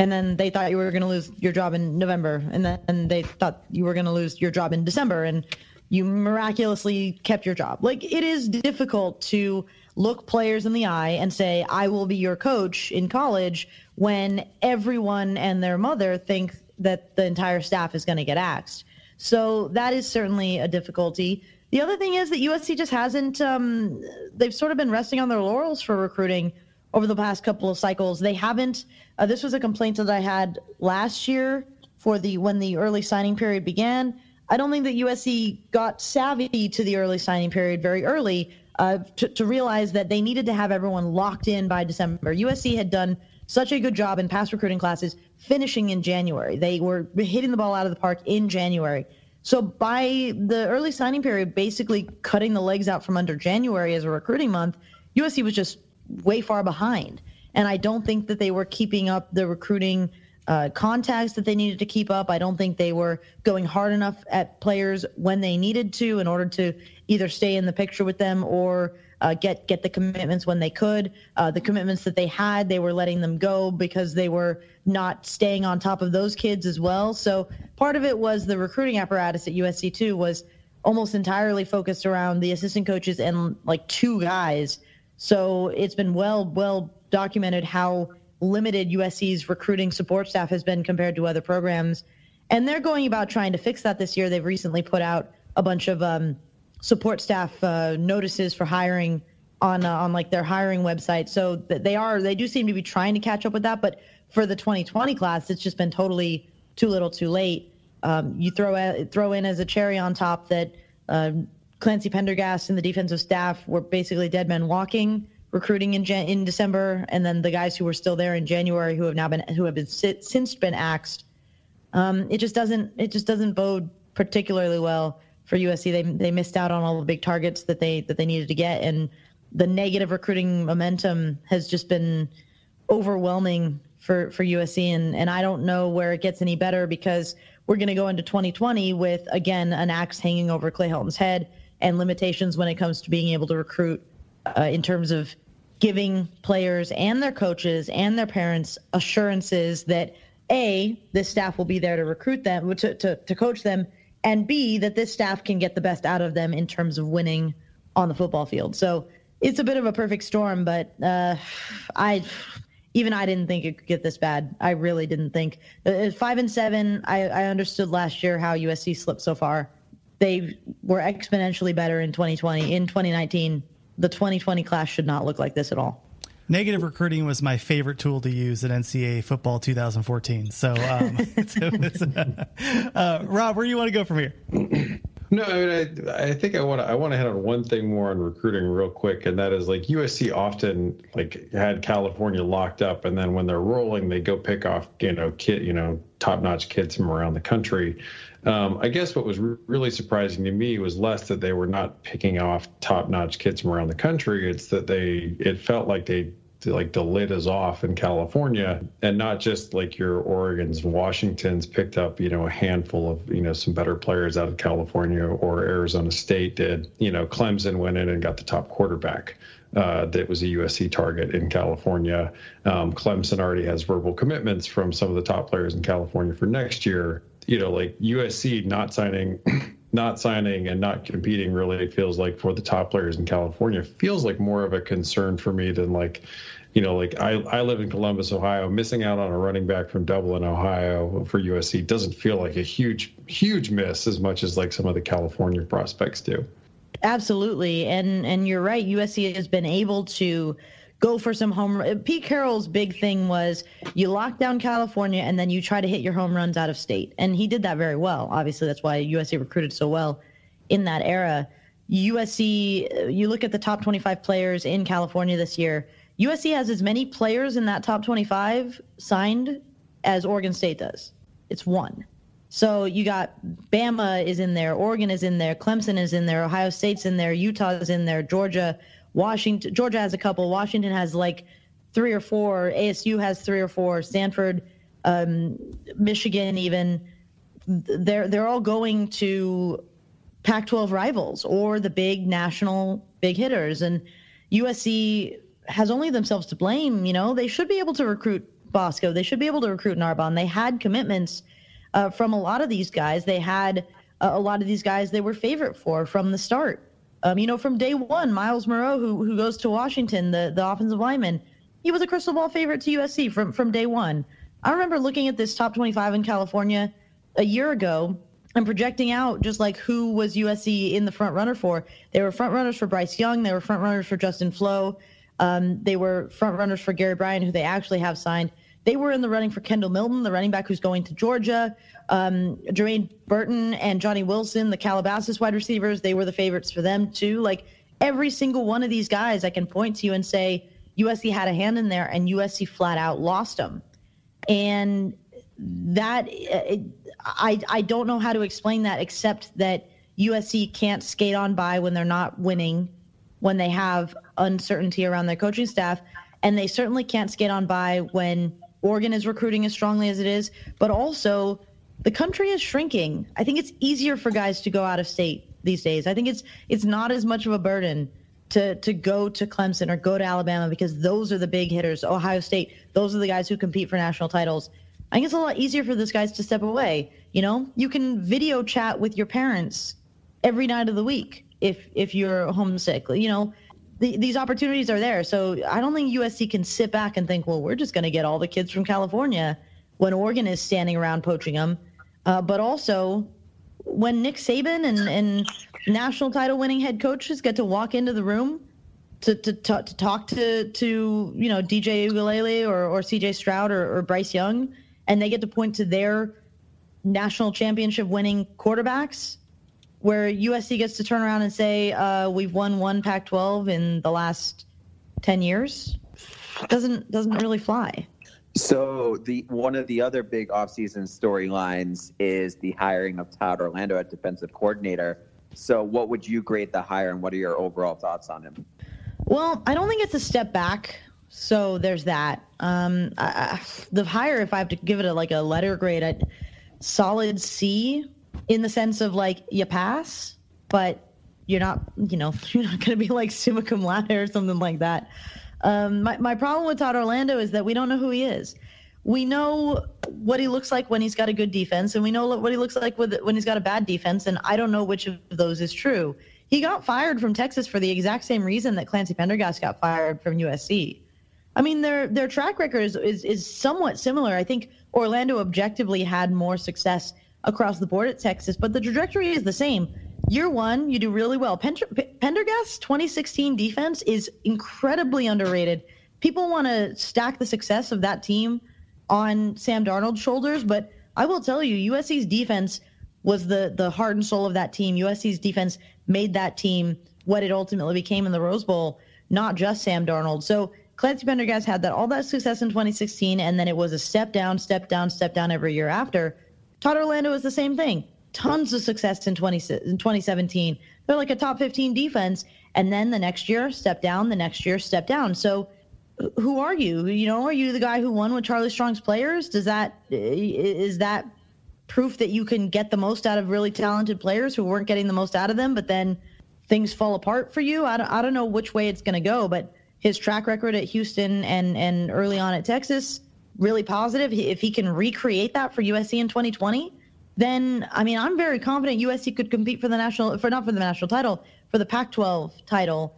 and then they thought you were going to lose your job in November, and then they thought you were going to lose your job in December, and you miraculously kept your job. Like it is difficult to look players in the eye and say, "I will be your coach in college," when everyone and their mother think that the entire staff is going to get axed. So that is certainly a difficulty. The other thing is that USC just hasn't. Um, they've sort of been resting on their laurels for recruiting over the past couple of cycles. They haven't. Uh, this was a complaint that I had last year for the when the early signing period began. I don't think that USC got savvy to the early signing period very early uh, to, to realize that they needed to have everyone locked in by December. USC had done such a good job in past recruiting classes finishing in January. They were hitting the ball out of the park in January. So by the early signing period, basically cutting the legs out from under January as a recruiting month, USC was just way far behind. And I don't think that they were keeping up the recruiting uh, contacts that they needed to keep up. I don't think they were going hard enough at players when they needed to in order to either stay in the picture with them or uh, get get the commitments when they could. Uh, the commitments that they had, they were letting them go because they were not staying on top of those kids as well. So part of it was the recruiting apparatus at USC too was almost entirely focused around the assistant coaches and like two guys so it's been well well documented how limited USC's recruiting support staff has been compared to other programs, and they're going about trying to fix that this year. They've recently put out a bunch of um, support staff uh, notices for hiring on uh, on like their hiring website. So they are they do seem to be trying to catch up with that, but for the 2020 class, it's just been totally too little, too late. Um, you throw a, throw in as a cherry on top that uh, Clancy Pendergast and the defensive staff were basically dead men walking recruiting in Jan- in December, and then the guys who were still there in January who have now been who have been sit- since been axed. Um, it just doesn't it just doesn't bode particularly well for USC. They they missed out on all the big targets that they that they needed to get, and the negative recruiting momentum has just been overwhelming for for USC. And and I don't know where it gets any better because we're going to go into 2020 with again an axe hanging over Clay Helton's head and limitations when it comes to being able to recruit uh, in terms of giving players and their coaches and their parents assurances that a this staff will be there to recruit them to, to, to coach them and b that this staff can get the best out of them in terms of winning on the football field. So it's a bit of a perfect storm but uh, i even i didn't think it could get this bad. I really didn't think uh, five and seven I, I understood last year how usc slipped so far they were exponentially better in 2020. In 2019, the 2020 class should not look like this at all. Negative recruiting was my favorite tool to use in NCAA football 2014. So, um, so uh, Rob, where do you want to go from here? No, I mean, I, I think I want to I want to hit on one thing more on recruiting real quick, and that is like USC often like had California locked up, and then when they're rolling, they go pick off you know kid you know top notch kids from around the country. Um, I guess what was re- really surprising to me was less that they were not picking off top notch kids from around the country. It's that they it felt like they like the lid is off in California and not just like your Oregons Washingtons picked up, you know, a handful of, you know, some better players out of California or Arizona State did. You know, Clemson went in and got the top quarterback. Uh, that was a USC target in California. Um, Clemson already has verbal commitments from some of the top players in California for next year. You know, like USC not signing not signing and not competing really feels like for the top players in California feels like more of a concern for me than like you know, like I, I live in Columbus, Ohio. Missing out on a running back from Dublin, Ohio for USC doesn't feel like a huge, huge miss as much as like some of the California prospects do. Absolutely, and and you're right. USC has been able to go for some home. Pete Carroll's big thing was you lock down California and then you try to hit your home runs out of state, and he did that very well. Obviously, that's why USC recruited so well in that era. USC, uh, you look at the top 25 players in California this year. USC has as many players in that top 25 signed as Oregon State does. It's one. So you got Bama is in there, Oregon is in there, Clemson is in there, Ohio State's in there, Utah is in there, Georgia, Washington, Georgia has a couple, Washington has like three or four, ASU has three or four, Stanford, um, Michigan, even. They're they're all going to Pac-12 rivals or the big national big hitters, and USC has only themselves to blame. You know, they should be able to recruit Bosco. They should be able to recruit Narbonne. They had commitments uh, from a lot of these guys. They had uh, a lot of these guys they were favorite for from the start. Um, you know, from day one, Myles Murao, who who goes to Washington, the the offensive lineman, he was a crystal ball favorite to USC from from day one. I remember looking at this top 25 in California a year ago and projecting out just like who was USC in the front runner for. They were front runners for Bryce Young. They were front runners for Justin Flowe. Um, they were front runners for Gary Bryant, who they actually have signed. They were in the running for Kendall Milton, the running back who's going to Georgia. Um, Jermaine Burton and Johnny Wilson, the Calabasas wide receivers, they were the favorites for them too. Like every single one of these guys, I can point to you and say USC had a hand in there, and USC flat out lost them. And that it, I I don't know how to explain that except that USC can't skate on by when they're not winning, when they have uncertainty around their coaching staff, and they certainly can't skate on by when Oregon is recruiting as strongly as it is, but also the country is shrinking. I think it's easier for guys to go out of state these days. I think it's it's not as much of a burden to to go to Clemson or go to Alabama because those are the big hitters. Ohio State, those are the guys who compete for national titles. I think it's a lot easier for those guys to step away. You know, you can video chat with your parents every night of the week if if you're homesick. You know, the, these opportunities are there. So I don't think USC can sit back and think, well, we're just going to get all the kids from California when Oregon is standing around poaching them. Uh, but also, when Nick Saban and, and national title winning head coaches get to walk into the room to, to, to, to talk to, to, you know, DJ Uiagalelei or, or CJ Stroud or, or Bryce Young, and they get to point to their national championship winning quarterbacks where USC gets to turn around and say uh, we've won one Pac-12 in the last ten years doesn't doesn't really fly. So the one of the other big offseason storylines is the hiring of Todd Orlando as defensive coordinator. So what would you grade the hire, and what are your overall thoughts on him? Well, I don't think it's a step back. So there's that. Um, I, I, the hire, if I have to give it a, like a letter grade, I'd solid C in the sense of like you pass, but you're not, you know, you're not going to be like summa cum laude or something like that. Um, my, my problem with Todd Orlando is that we don't know who he is. We know what he looks like when he's got a good defense, and we know what he looks like with, when he's got a bad defense, and I don't know which of those is true. He got fired from Texas for the exact same reason that Clancy Pendergast got fired from USC. I mean, their their track record is, is, is somewhat similar. I think Orlando objectively had more success across the board at Texas, but the trajectory is the same. Year one, you do really well. Pendergast's 2016 defense is incredibly underrated. People want to stack the success of that team on Sam Darnold's shoulders, but I will tell you, USC's defense was the the heart and soul of that team. USC's defense made that team what it ultimately became in the Rose Bowl, not just Sam Darnold. So Clancy Pendergast had that all that success in 2016, and then it was a step down, step down, step down every year after. Todd Orlando is the same thing. Tons of success in, 20, in 2017. They're like a top 15 defense. And then the next year, step down. The next year, step down. So who are you? You know, are you the guy who won with Charlie Strong's players? Does that is that proof that you can get the most out of really talented players who weren't getting the most out of them, but then things fall apart for you? I don't, I don't know which way it's going to go, but his track record at Houston and and early on at Texas really positive. If he can recreate that for USC in 2020, then I mean I'm very confident USC could compete for the national for not for the national title for the Pac-12 title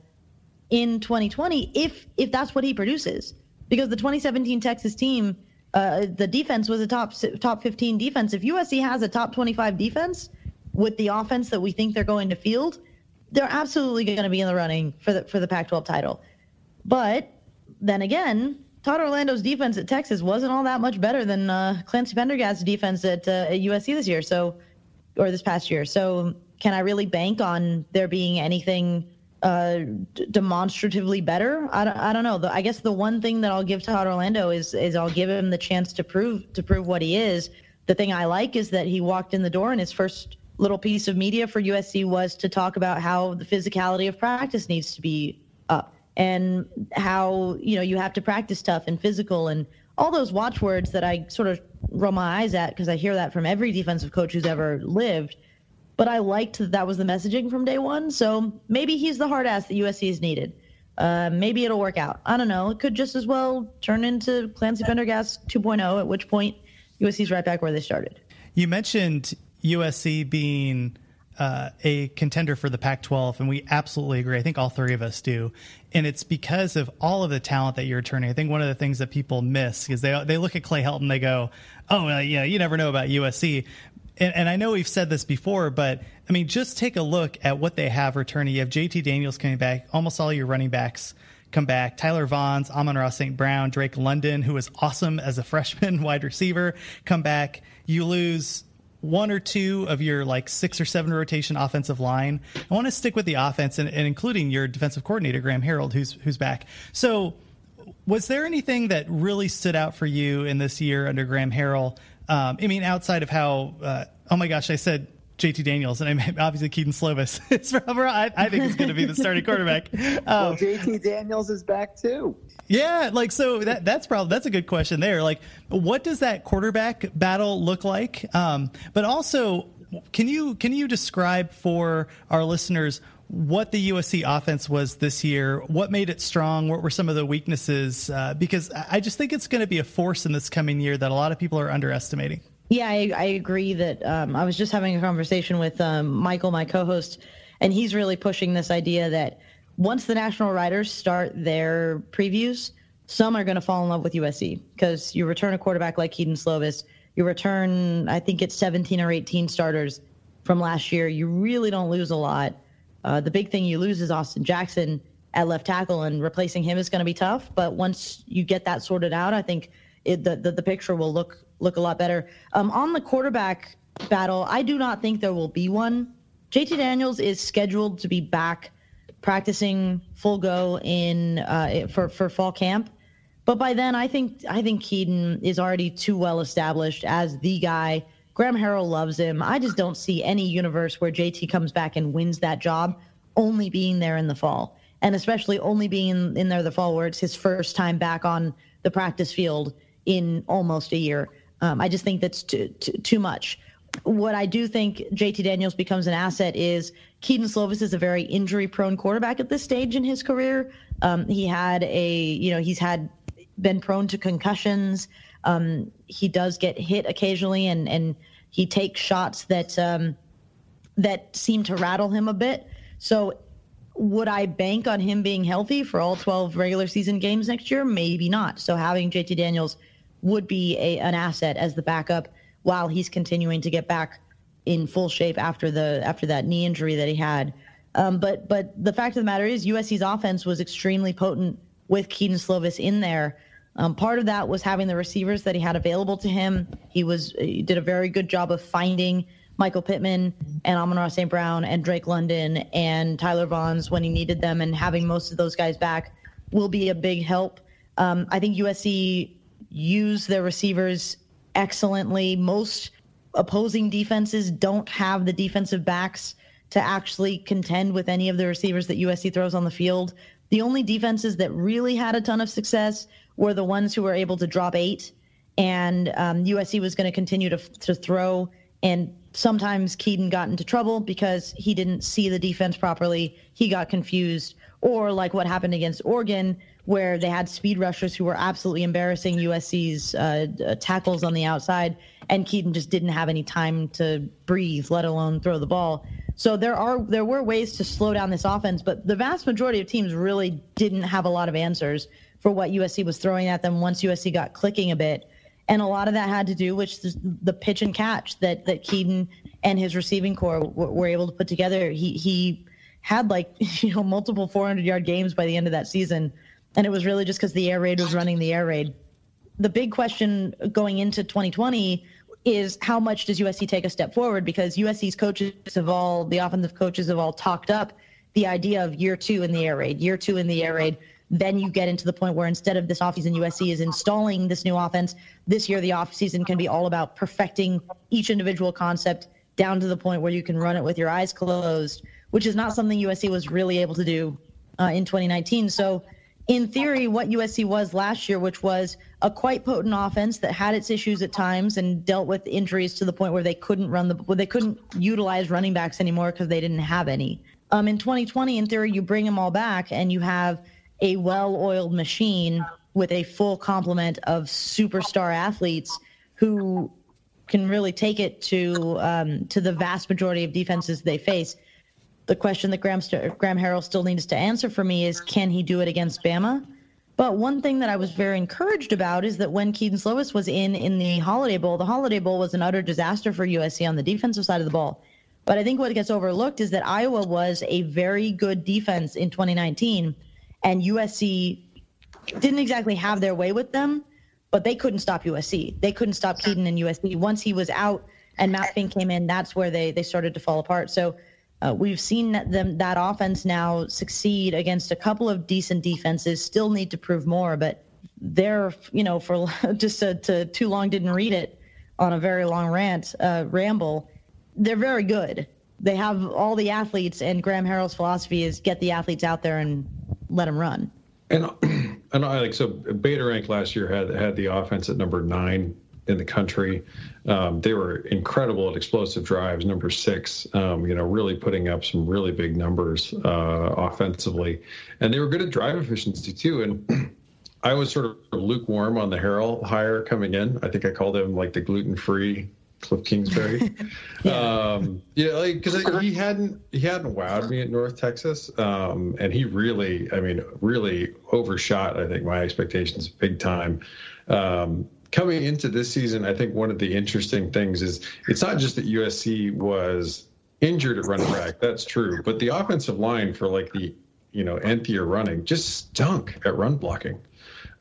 in 2020 if if that's what he produces. Because the 2017 Texas team, uh, the defense was a top top 15 defense. If USC has a top 25 defense with the offense that we think they're going to field, they're absolutely going to be in the running for the for the Pac-12 title. But then again, Todd Orlando's defense at Texas wasn't all that much better than uh, Clancy Pendergast's defense at, uh, at USC this year. So, or this past year. So, can I really bank on there being anything uh, d- demonstratively better? I don't, I don't know. The, I guess the one thing that I'll give Todd Orlando is is I'll give him the chance to prove to prove what he is. The thing I like is that he walked in the door and his first little piece of media for USC was to talk about how the physicality of practice needs to be and how you know you have to practice tough and physical and all those watchwords that I sort of roll my eyes at because I hear that from every defensive coach who's ever lived. But I liked that that was the messaging from day one. So maybe he's the hard ass that USC has needed. Uh, maybe it'll work out. I don't know. It could just as well turn into Clancy Pendergast 2.0, at which point USC's right back where they started. You mentioned USC being uh, a contender for the Pac 12, and we absolutely agree. I think all three of us do. And it's because of all of the talent that you're returning. I think one of the things that people miss is they, they look at Clay Helton, they go, oh, well, yeah, you never know about USC. And, and, I know we've said this before, but I mean, just take a look at what they have returning. You have JT Daniels coming back, almost all your running backs come back. Tyler Vaughns, Amon-Ra St. Brown, Drake London, who was awesome as a freshman wide receiver, come back. You lose one or two of your like six or seven rotation offensive line. I want to stick with the offense and, and including your defensive coordinator Graham Harrell, who's who's back. So, was there anything that really stood out for you in this year under Graham Harrell? Um, I mean, outside of how, uh, oh my gosh, I said JT Daniels, and I'm obviously Kedon Slovis. I, I think he's going to be the starting quarterback. Um, well, JT Daniels is back too. Yeah, like so that that's probably that's a good question there. Like, what does that quarterback battle look like? Um, but also, can you can you describe for our listeners what the USC offense was this year? What made it strong? What were some of the weaknesses? Uh, because I just think it's going to be a force in this coming year that a lot of people are underestimating. Yeah, I, I agree that um, I was just having a conversation with um, Michael, my co-host, and he's really pushing this idea that once the national writers start their previews, some are going to fall in love with USC because you return a quarterback like Kedon Slovis, you return, I think it's 17 or 18 starters from last year. You really don't lose a lot. Uh, the big thing you lose is Austin Jackson at left tackle, and replacing him is going to be tough. But once you get that sorted out, I think it, the, the, the picture will look look a lot better. Um, on the quarterback battle, I do not think there will be one. JT Daniels is scheduled to be back practicing full go in uh, for for fall camp. But by then, I think I think Kedon is already too well established as the guy. Graham Harrell loves him. I just don't see any universe where JT comes back and wins that job, only being there in the fall, and especially only being in, in there the fall where it's his first time back on the practice field in almost a year. Um, I just think that's too, too, too much what I do think JT Daniels becomes an asset is Kedon Slovis is a very injury prone quarterback at this stage in his career. Um, he had a, you know, he's had been prone to concussions. Um, he does get hit occasionally and, and he takes shots that, um, that seem to rattle him a bit. So would I bank on him being healthy for all 12 regular season games next year? Maybe not. So having JT Daniels would be a, an asset as the backup while he's continuing to get back in full shape after the after that knee injury that he had. Um, but but the fact of the matter is USC's offense was extremely potent with Kedon Slovis in there. Um, part of that was having the receivers that he had available to him. He was he did a very good job of finding Michael Pittman and Amon-Ra St. Brown and Drake London and Tyler Vaughns when he needed them, and having most of those guys back will be a big help. Um, I think USC used their receivers excellently. Most opposing defenses don't have the defensive backs to actually contend with any of the receivers that USC throws on the field. The only defenses that really had a ton of success were the ones who were able to drop eight, and um, USC was going to continue to to throw. And sometimes Kedon got into trouble because he didn't see the defense properly. He got confused, or like what happened against Oregon, where they had speed rushers who were absolutely embarrassing USC's uh, uh, tackles on the outside, and Kedon just didn't have any time to breathe, let alone throw the ball. So there are there were ways to slow down this offense, but the vast majority of teams really didn't have a lot of answers for what USC was throwing at them once USC got clicking a bit. And a lot of that had to do with the pitch and catch that that Kedon and his receiving corps were able to put together. He he had like you know multiple 400 yard games by the end of that season, and it was really just because the air raid was running the air raid. The big question going into 2020 is how much does USC take a step forward? Because USC's coaches have all, the offensive coaches have all talked up the idea of year two in the air raid, year two in the air raid. Then you get into the point where instead of this offseason, USC is installing this new offense. This year, the offseason can be all about perfecting each individual concept down to the point where you can run it with your eyes closed, which is not something USC was really able to do uh, in 2019. So, in theory, what USC was last year, which was a quite potent offense that had its issues at times and dealt with injuries to the point where they couldn't run the, where they couldn't utilize running backs anymore because they didn't have any. Um, in 2020, in theory, you bring them all back and you have a well-oiled machine with a full complement of superstar athletes who can really take it to um, to the vast majority of defenses they face. The question that Graham, Graham Harrell still needs to answer for me is, can he do it against Bama? But one thing that I was very encouraged about is that when Kedon Slovis was in in the Holiday Bowl, the Holiday Bowl was an utter disaster for USC on the defensive side of the ball. But I think what gets overlooked is that Iowa was a very good defense in 2019, and USC didn't exactly have their way with them, but they couldn't stop USC. They couldn't stop Kedon and USC. Once he was out and Matt Fink came in, that's where they they started to fall apart. So uh, we've seen them that offense now succeed against a couple of decent defenses. Still need to prove more, but they're you know for just to, to too long didn't read it on a very long rant uh, ramble they're very good. They have all the athletes, and Graham Harrell's philosophy is get the athletes out there and let them run. And and I like so Beta Rank last year had had the offense at number nine in the country. Um, they were incredible at explosive drives, number six. Um, you know, really putting up some really big numbers uh, offensively, and they were good at drive efficiency too. And I was sort of lukewarm on the Harrell hire coming in. I think I called him like the gluten free Cliff Kingsbury. yeah. Um, yeah, like because he hadn't he hadn't wowed me at North Texas, um, and he really, I mean, really overshot. I think my expectations big time. Um, coming into this season, I think one of the interesting things is it's not just that USC was injured at running back. That's true, but the offensive line for like the you know nth year running just stunk at run blocking.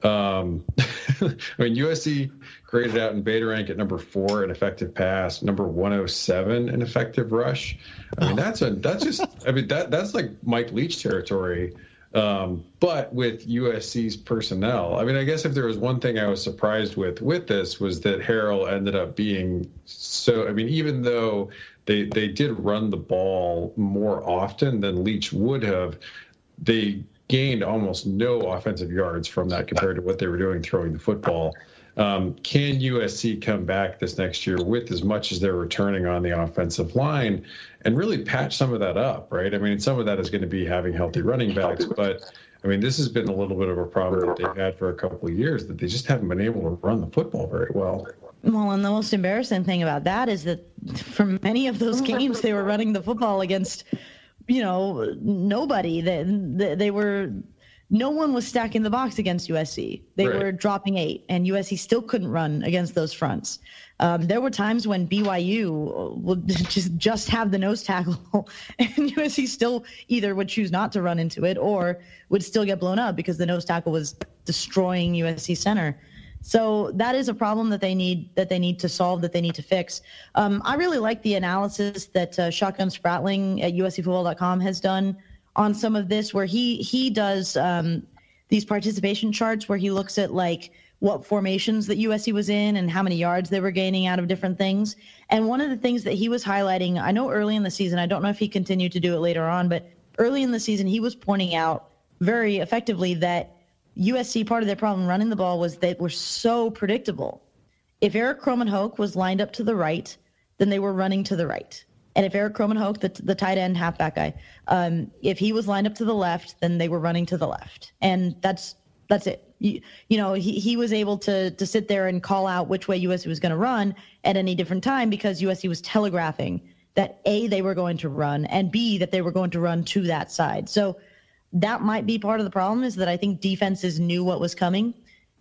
Um, I mean, USC graded out in beta rank at number four in effective pass, number 107 in effective rush. I mean, that's a that's just I mean that that's like Mike Leach territory. Um, but with USC's personnel, I mean, I guess if there was one thing I was surprised with with this was that Harrell ended up being so. I mean, even though they they did run the ball more often than Leach would have, they gained almost no offensive yards from that compared to what they were doing throwing the football. Um, can USC come back this next year with as much as they're returning on the offensive line and really patch some of that up, right? I mean, some of that is going to be having healthy running backs, but I mean, this has been a little bit of a problem that they've had for a couple of years that they just haven't been able to run the football very well. Well, and the most embarrassing thing about that is that for many of those games, they were running the football against you know, nobody. They, they were, no one was stacking the box against USC. They right. were dropping eight, and USC still couldn't run against those fronts. Um, there were times when BYU would just just have the nose tackle, and USC still either would choose not to run into it or would still get blown up because the nose tackle was destroying USC center. So that is a problem that they need that they need to solve, that they need to fix. Um, I really like the analysis that uh, Shotgun Spratling at USCFootball.com has done on some of this, where he he does um, these participation charts where he looks at like what formations that USC was in and how many yards they were gaining out of different things. And one of the things that he was highlighting, I know early in the season, I don't know if he continued to do it later on, but early in the season, he was pointing out very effectively that USC, part of their problem running the ball was they were so predictable. If Eric Erik Krommenhoek was lined up to the right, then they were running to the right. And if Erik Krommenhoek, the, the tight end halfback guy, um, if he was lined up to the left, then they were running to the left. And that's that's it. You, you know, he, he was able to to sit there and call out which way USC was going to run at any different time because USC was telegraphing that A, they were going to run, and B, that they were going to run to that side. So that might be part of the problem is that I think defenses knew what was coming.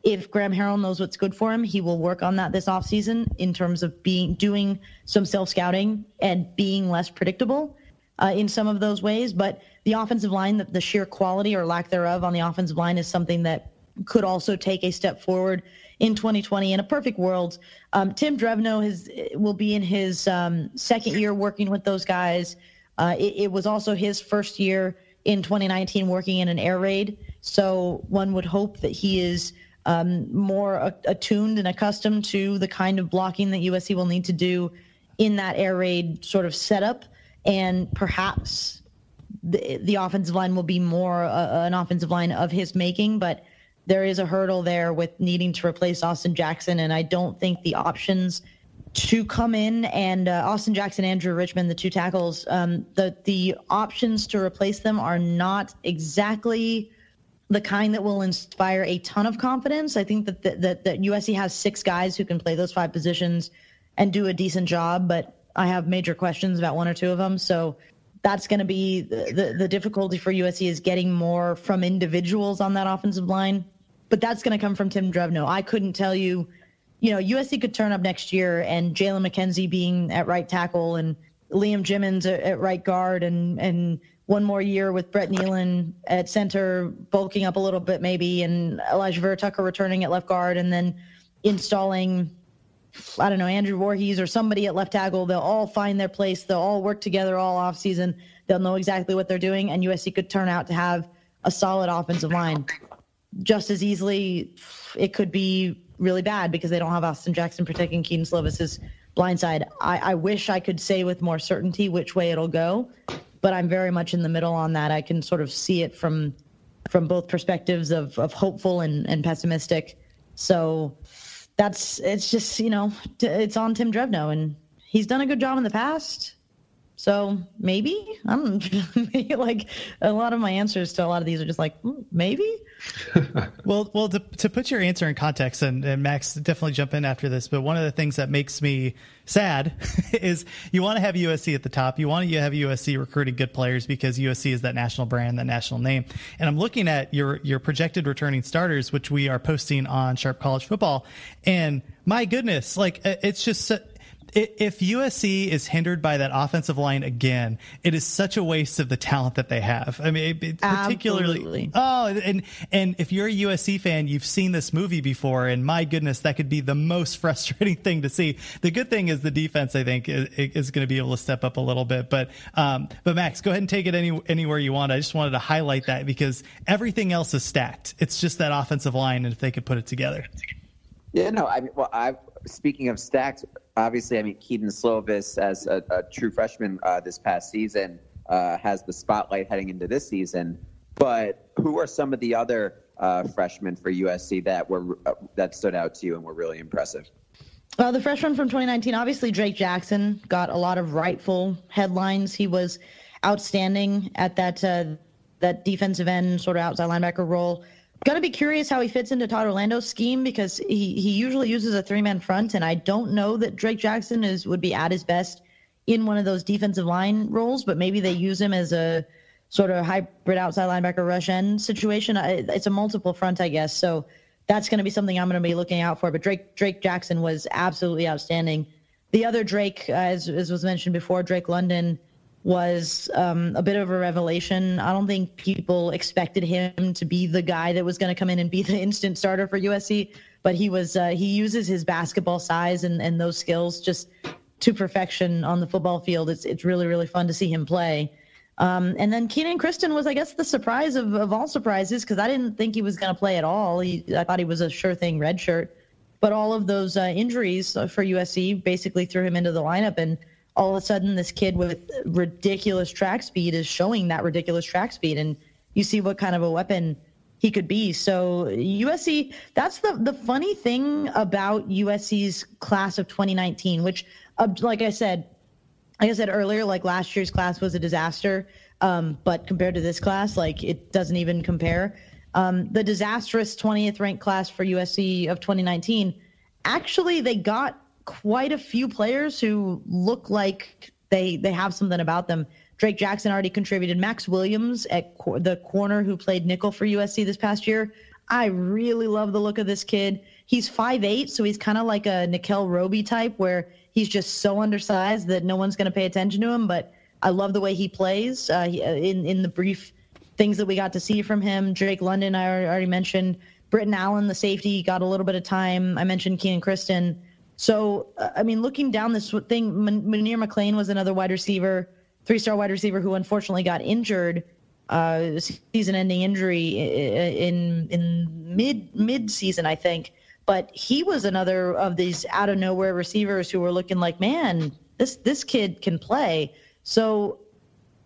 If Graham Harrell knows what's good for him, he will work on that this offseason in terms of being doing some self scouting and being less predictable uh, in some of those ways. But the offensive line, the, the sheer quality or lack thereof on the offensive line is something that could also take a step forward in 2020. In a perfect world, um, Tim Drevno has, will be in his um, second year working with those guys. Uh, it, it, was also his first year in 2019 working in an air raid. So one would hope that he is um, more attuned and accustomed to the kind of blocking that USC will need to do in that air raid sort of setup. And perhaps the, the offensive line will be more uh, an offensive line of his making. But there is a hurdle there with needing to replace Austin Jackson. And I don't think the options to come in and uh, Austin Jackson, Andrew Richmond, the two tackles, um, the the options to replace them are not exactly the kind that will inspire a ton of confidence. I think that that that USC has six guys who can play those five positions and do a decent job, but I have major questions about one or two of them. So that's going to be the, the, the difficulty for USC is getting more from individuals on that offensive line. But that's going to come from Tim Drevno. I couldn't tell you you know, USC could turn up next year and Jalen McKenzie being at right tackle and Liam Jimmons at, at right guard and and one more year with Brett Neilon at center, bulking up a little bit maybe, and Elijah Vera-Tucker returning at left guard, and then installing, I don't know, Andrew Voorhees or somebody at left tackle. They'll all find their place. They'll all work together all off season. They'll know exactly what they're doing, and USC could turn out to have a solid offensive line. Just as easily, it could be really bad because they don't have Austin Jackson protecting Kedon Slovis's blind side. I, I wish I could say with more certainty which way it'll go, but I'm very much in the middle on that. I can sort of see it from from both perspectives of, of hopeful and, and pessimistic. So that's it's just you know it's on Tim Drevno and he's done a good job in the past. So maybe I'm like a lot of my answers to a lot of these are just like mm, maybe. well, well, to, to put your answer in context, and, and Max definitely jump in after this. But one of the things that makes me sad is you want to have USC at the top. You want to have USC recruiting good players because USC is that national brand, that national name. And I'm looking at your your projected returning starters, which we are posting on Sharp College Football, and my goodness, like it's just if USC is hindered by that offensive line again, it is such a waste of the talent that they have. I mean, particularly. Absolutely. Oh, and and if you're a USC fan, you've seen this movie before, and my goodness, that could be the most frustrating thing to see. The good thing is the defense, I think, is, is going to be able to step up a little bit. But um, but Max, go ahead and take it any anywhere you want. I just wanted to highlight that because everything else is stacked. It's just that offensive line, and if they could put it together. Yeah, no, I mean, well, I speaking of stacks, obviously, I mean, Kedon Slovis as a, a true freshman uh, this past season uh, has the spotlight heading into this season. But who are some of the other uh, freshmen for USC that were uh, that stood out to you and were really impressive? Well, the freshman from 2019, obviously Drake Jackson got a lot of rightful headlines. He was outstanding at that uh, that defensive end, sort of outside linebacker role. To be curious how he fits into Todd Orlando's scheme because he, he usually uses a three man front, and I don't know that Drake Jackson is would be at his best in one of those defensive line roles, but maybe they use him as a sort of hybrid outside linebacker rush end situation. It's a multiple front, I guess. So that's going to be something I'm going to be looking out for. But Drake Drake Jackson was absolutely outstanding. The other Drake, uh, as, as was mentioned before, Drake London was um, a bit of a revelation. I don't think people expected him to be the guy that was going to come in and be the instant starter for USC, but he was. Uh, he uses his basketball size and, and those skills just to perfection on the football field. It's it's really really fun to see him play. Um, and then Kenan Christon was, I guess, the surprise of, of all surprises because I didn't think he was going to play at all. He, I thought he was a sure thing red shirt, but all of those uh, injuries for USC basically threw him into the lineup and all of a sudden this kid with ridiculous track speed is showing that ridiculous track speed and you see what kind of a weapon he could be. So USC, that's the the funny thing about USC's class of 2019, which, uh, like I said, like I said earlier, like last year's class was a disaster. Um, but compared to this class, like it doesn't even compare. Um, the disastrous 20th ranked class for USC of 2019, actually they got quite a few players who look like they they have something about them. Drake Jackson already contributed. Max Williams at co- the corner who played nickel for USC this past year. I really love the look of this kid. He's 5'8", so he's kind of like a Nickell Robey type where he's just so undersized that no one's going to pay attention to him. But I love the way he plays. Uh, in in the brief things that we got to see from him, Drake London, I already mentioned. Britton Allen, the safety, got a little bit of time. I mentioned Kenan Christon. So, uh, I mean, looking down this thing, Munir McClain was another wide receiver, three star wide receiver who unfortunately got injured, uh, season ending injury in in mid mid season, I think. But he was another of these out of nowhere receivers who were looking like, man, this this kid can play. So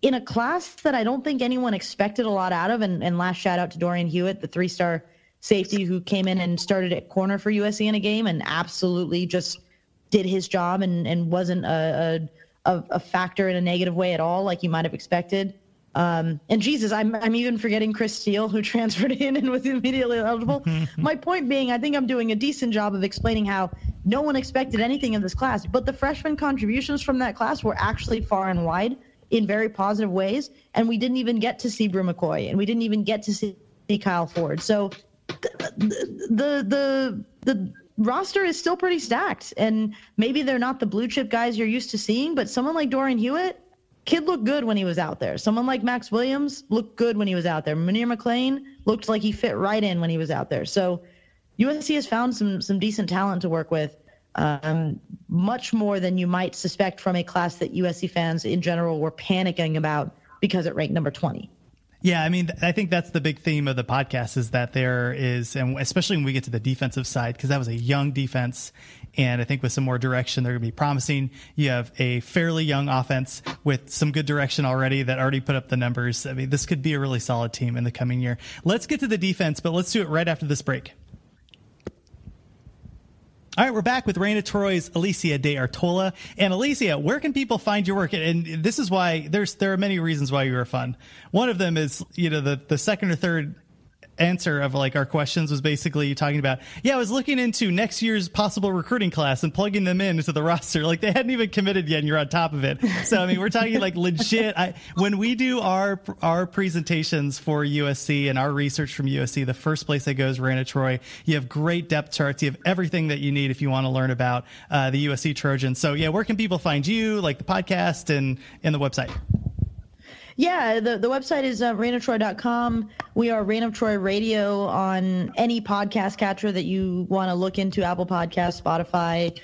in a class that I don't think anyone expected a lot out of, and, and last shout out to Dorian Hewitt, the three star safety who came in and started at corner for USC in a game and absolutely just did his job and, and wasn't a, a, a factor in a negative way at all, like you might have expected. Um, and Jesus, I'm I'm even forgetting Chris Steele, who transferred in and was immediately eligible. My point being, I think I'm doing a decent job of explaining how no one expected anything in this class, but the freshman contributions from that class were actually far and wide in very positive ways, and we didn't even get to see Bru McCoy, and we didn't even get to see Kyle Ford. So the the the roster is still pretty stacked, and maybe they're not the blue chip guys you're used to seeing, but someone like Dorian Hewitt, kid looked good when he was out there. Someone like Max Williams looked good when he was out there. Munir McClain looked like he fit right in when he was out there. So USC has found some some decent talent to work with. Um, much more than you might suspect from a class that USC fans in general were panicking about because it ranked number 20. Yeah, I mean, I think that's the big theme of the podcast is that there is, and especially when we get to the defensive side, because that was a young defense. And I think with some more direction, they're going to be promising. You have a fairly young offense with some good direction already that already put up the numbers. I mean, this could be a really solid team in the coming year. Let's get to the defense, but let's do it right after this break. All right, we're back with Reign of Troy's Alicia De Artola. And Alicia, where can people find your work? And this is why there's there are many reasons why you are fun. One of them is, you know, the, the second or third answer of like our questions was basically talking about, yeah, I was looking into next year's possible recruiting class and plugging them in into the roster. Like they hadn't even committed yet and you're on top of it. So, I mean, we're talking like legit. I, when we do our, our presentations for USC and our research from USC, the first place that goes Reign of Troy, you have great depth charts. You have everything that you need if you want to learn about uh, the USC Trojans. So yeah, where can people find you, like the podcast and, and the website? Yeah, the, the website is uh, reignoftroy.com. We are Reign of Troy Radio on any podcast catcher that you want to look into Apple Podcasts, Spotify,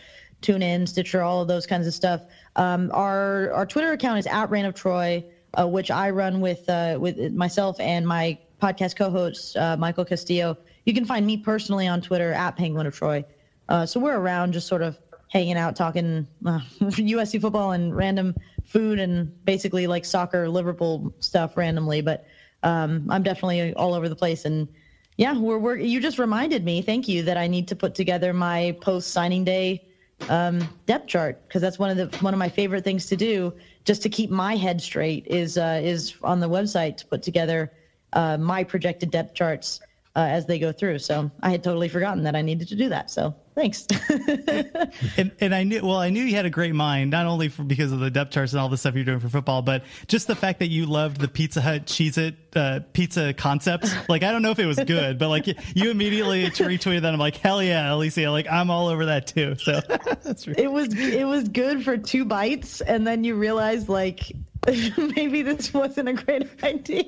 TuneIn, Stitcher, all of those kinds of stuff. Um, our our Twitter account is at Reign of Troy, uh, which I run with uh, with myself and my podcast co-host uh, Michael Castillo. You can find me personally on Twitter at Penguin of Troy. Uh, so we're around, just sort of hanging out, talking USC uh, football and random food and basically like soccer, Liverpool stuff randomly. But um, I'm definitely all over the place. And yeah, we're, we're you just reminded me, thank you, that I need to put together my post signing day um, depth chart because that's one of the one of my favorite things to do just to keep my head straight is uh, is on the website to put together uh, my projected depth charts uh, as they go through. So I had totally forgotten that I needed to do that. So thanks. and, and I knew, well, I knew you had a great mind, not only for, because of the depth charts and all the stuff you're doing for football, but just the fact that you loved the Pizza Hut Cheez It uh, pizza concept. Like, I don't know if it was good, but like you immediately retweeted that. I'm like, hell yeah, Alicia. Like, I'm all over that too. So that's really- it was, it was good for two bites. And then you realize like, maybe this wasn't a great idea.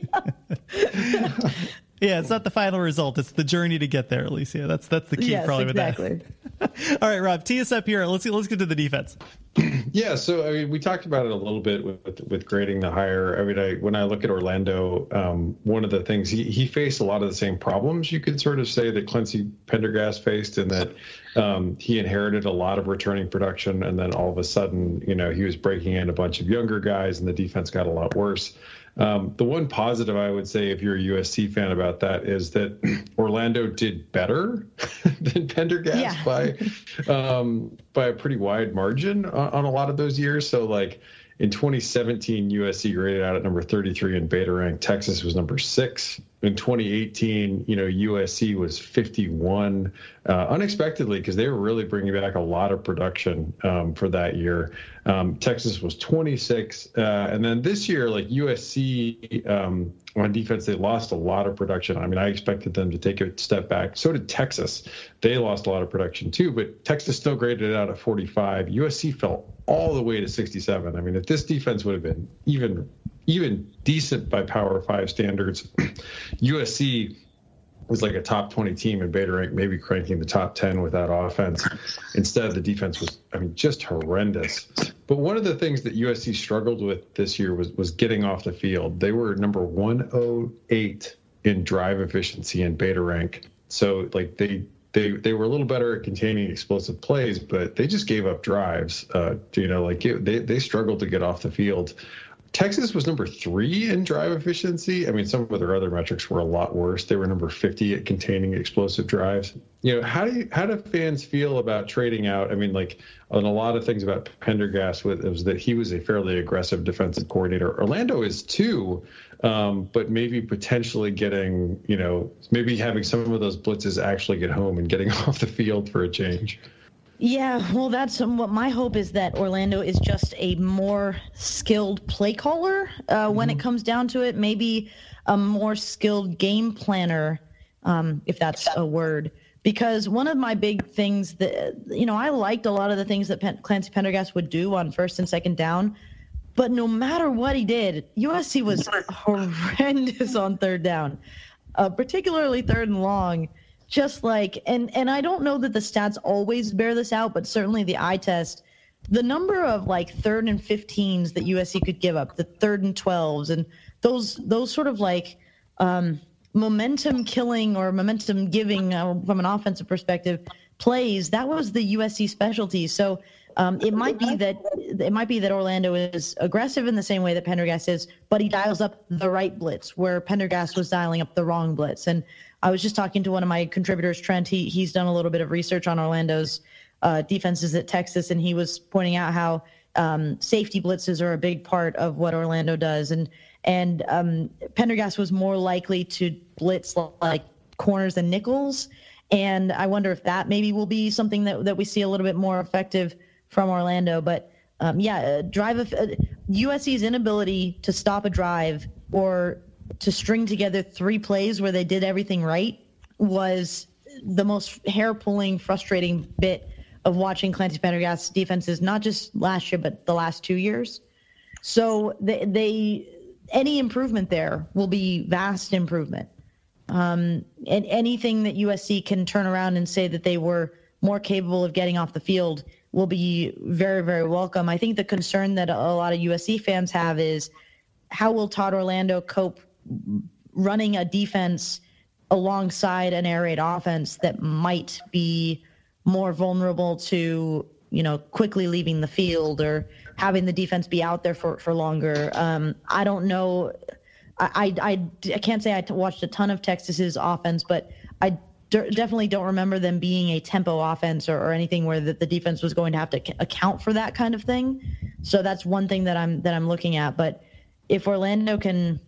Yeah, it's not the final result. It's the journey to get there, Alicia. That's that's the key yes, probably exactly. with that. All right, Rob, tee us up here. Let's let's get to the defense. Yeah, so I mean, we talked about it a little bit with with grading the hire. I mean, I, when I look at Orlando, um, one of the things he, he faced a lot of the same problems you could sort of say that Clancy Pendergast faced, and that um, he inherited a lot of returning production, and then all of a sudden, you know, he was breaking in a bunch of younger guys, and the defense got a lot worse. Um, the one positive I would say, if you're a USC fan about that, is that Orlando did better than Pendergast yeah. by um, by a pretty wide margin on, on, a lot of those years. So like in 2017, USC graded out at number 33 in beta rank. Texas was number six. In 2018, you know, USC was 51 uh, unexpectedly because they were really bringing back a lot of production um, for that year. Um, Texas was 26, uh, and then this year, like USC um, on defense, they lost a lot of production. I mean, I expected them to take a step back. So did Texas. They lost a lot of production too, but Texas still graded out at 45. USC fell all the way to 67. I mean, if this defense would have been even even decent by Power Five standards, USC was like a top 20 team in beta rank, maybe cranking the top 10 with that offense. Instead, the defense was, I mean, just horrendous. But one of the things that USC struggled with this year was was getting off the field. They were number 108 in drive efficiency in beta rank. So like they they they were a little better at containing explosive plays, but they just gave up drives. Uh, you know, like it, they they struggled to get off the field. Texas was number three in drive efficiency. I mean, some of their other metrics were a lot worse. They were number 50 at containing explosive drives. You know, how do you, how do fans feel about trading out? I mean, like on a lot of things about Pendergast was that he was a fairly aggressive defensive coordinator. Orlando is too, um, but maybe potentially getting, you know, maybe having some of those blitzes actually get home and getting off the field for a change. Yeah, well, that's um, what my hope is that Orlando is just a more skilled play caller uh, when Mm-hmm. it comes down to it. Maybe a more skilled game planner, um, if that's a word. Because one of my big things that, you know, I liked a lot of the things that Pen- Clancy Pendergast would do on first and second down. But no matter what he did, USC was horrendous on third down, uh, particularly third and long just like and and I don't know that the stats always bear this out, but certainly the eye test, the number of like third and 15s that USC could give up, the third and 12s, and those those sort of like um, momentum killing or momentum giving uh, from an offensive perspective plays. That was the USC specialty. So. Um, it might be that it might be that Orlando is aggressive in the same way that Pendergast is, but he dials up the right blitz where Pendergast was dialing up the wrong blitz. And I was just talking to one of my contributors, Trent. He he's done a little bit of research on Orlando's uh, defenses at Texas, and he was pointing out how um, safety blitzes are a big part of what Orlando does, and and um, Pendergast was more likely to blitz like corners and nickels, and I wonder if that maybe will be something that that we see a little bit more effective from Orlando. But um, yeah, uh, drive uh, USC's inability to stop a drive or to string together three plays where they did everything right was the most hair pulling, frustrating bit of watching Clancy Pendergast's defenses, not just last year, but the last two years. So they, they any improvement there will be vast improvement. Um, and anything that USC can turn around and say that they were more capable of getting off the field will be very, very welcome. I think the concern that a lot of USC fans have is how will Todd Orlando cope running a defense alongside an air raid offense that might be more vulnerable to you know quickly leaving the field or having the defense be out there for for longer. Um, I don't know. I, I I can't say I watched a ton of Texas's offense, but I definitely don't remember them being a tempo offense or, or anything where the, the defense was going to have to c- account for that kind of thing. So that's one thing that I'm that I'm looking at. But if Orlando can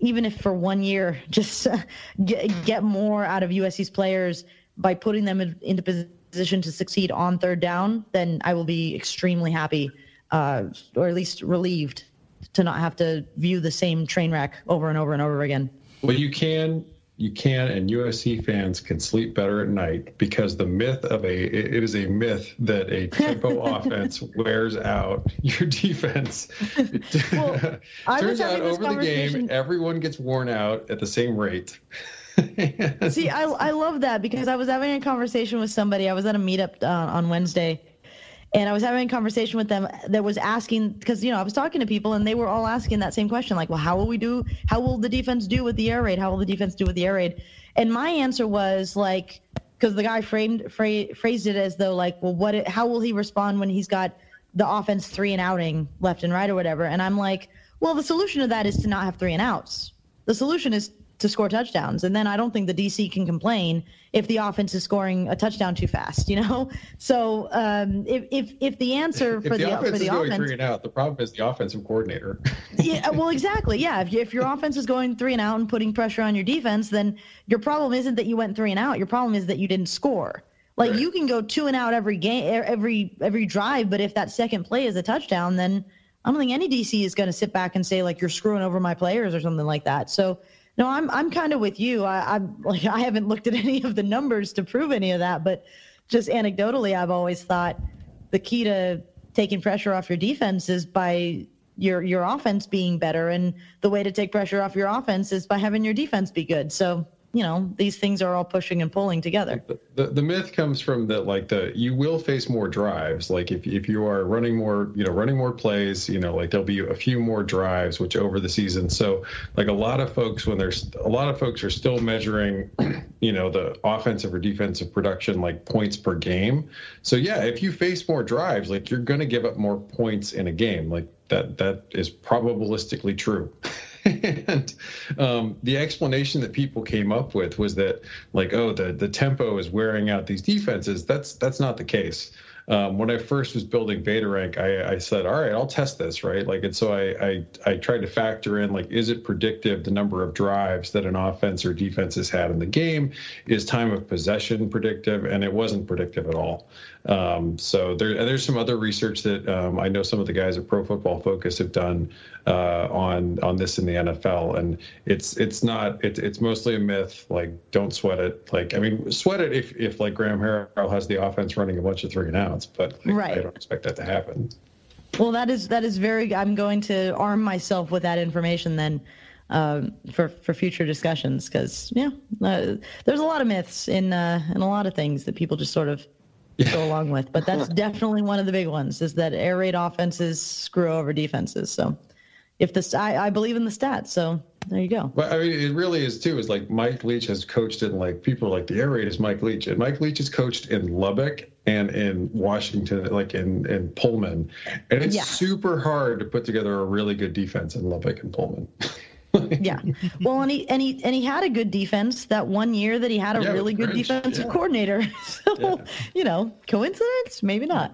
even if for one year, just uh, get, get more out of USC's players by putting them in, into position to succeed on third down, then I will be extremely happy, uh, or at least relieved to not have to view the same train wreck over and over and over again. Well, you can, you can, and USC fans can sleep better at night because the myth of a it is a myth that a tempo offense wears out your defense. Well, Turns out over the game, everyone gets worn out at the same rate. See, I, I love that because I was having a conversation with somebody. I was at a meetup uh, on Wednesday, and I was having a conversation with them that was asking because you know I was talking to people and they were all asking that same question, like, well, how will we do? How will the defense do with the air raid? How will the defense do with the air raid? And my answer was like, because the guy framed phra- phrased it as though like, well, what? How will he respond when he's got the offense three and outing left and right or whatever? And I'm like, well, the solution to that is to not have three and outs. The solution is to score touchdowns. And then I don't think the DC can complain if the offense is scoring a touchdown too fast, you know? So um, if, if, if the answer If for the, the, offense for the is going offense, three and out, the problem is the offensive coordinator. yeah, well, exactly. Yeah. If, you, if your offense is going three and out and putting pressure on your defense, then your problem isn't that you went three and out. Your problem is that you didn't score. Like you can go two and out every game, every every drive, but if that second play is a touchdown, then I don't think any DC is going to sit back and say like you're screwing over my players or something like that. So no, I'm I'm kind of with you. I, I'm like I haven't looked at any of the numbers to prove any of that, but just anecdotally, I've always thought the key to taking pressure off your defense is by your your offense being better, and the way to take pressure off your offense is by having your defense be good. So you know these things are all pushing and pulling together. The, the, the, myth comes from that like the you will face more drives. Like if, if you are running more you know running more plays you know like there'll be a few more drives which over the season. So like a lot of folks when there's a lot of folks are still measuring you know the offensive or defensive production like points per game. So yeah if you face more drives like you're going to give up more points in a game. Like that that is probabilistically true and um, the explanation that people came up with was that like oh the the tempo is wearing out these defenses that's that's not the case um, when I first was building beta rank, I, I, said, all right, I'll test this, right? Like, and so I, I, I tried to factor in like, is it predictive the number of drives that an offense or defense has had in the game? Is time of possession predictive? And it wasn't predictive at all. Um, so there, there's some other research that um, I know some of the guys at Pro Football Focus have done uh, on on this in the NFL, and it's it's not it, it's mostly a myth. Like, don't sweat it. Like, I mean, sweat it if if like Graham Harrell has the offense running a bunch of three and outs, but like, right. I don't expect that to happen. Well, that is that is very. I'm going to arm myself with that information then. Um, for for future discussions, because yeah, uh, there's a lot of myths in uh, in a lot of things that people just sort of yeah. go along with. But that's definitely one of the big ones is that air raid offenses screw over defenses. So if this, I, I believe in the stats. So there you go. Well, I mean, it really is too. Is like Mike Leach has coached in like people like the air raid is Mike Leach, and Mike Leach has coached in Lubbock and in Washington, like in in Pullman, and it's yeah. super hard to put together a really good defense in Lubbock and Pullman. yeah. Well, and he and he and he had a good defense that one year that he had a yeah, really good defensive yeah. coordinator. so, yeah. you know, coincidence? Maybe not.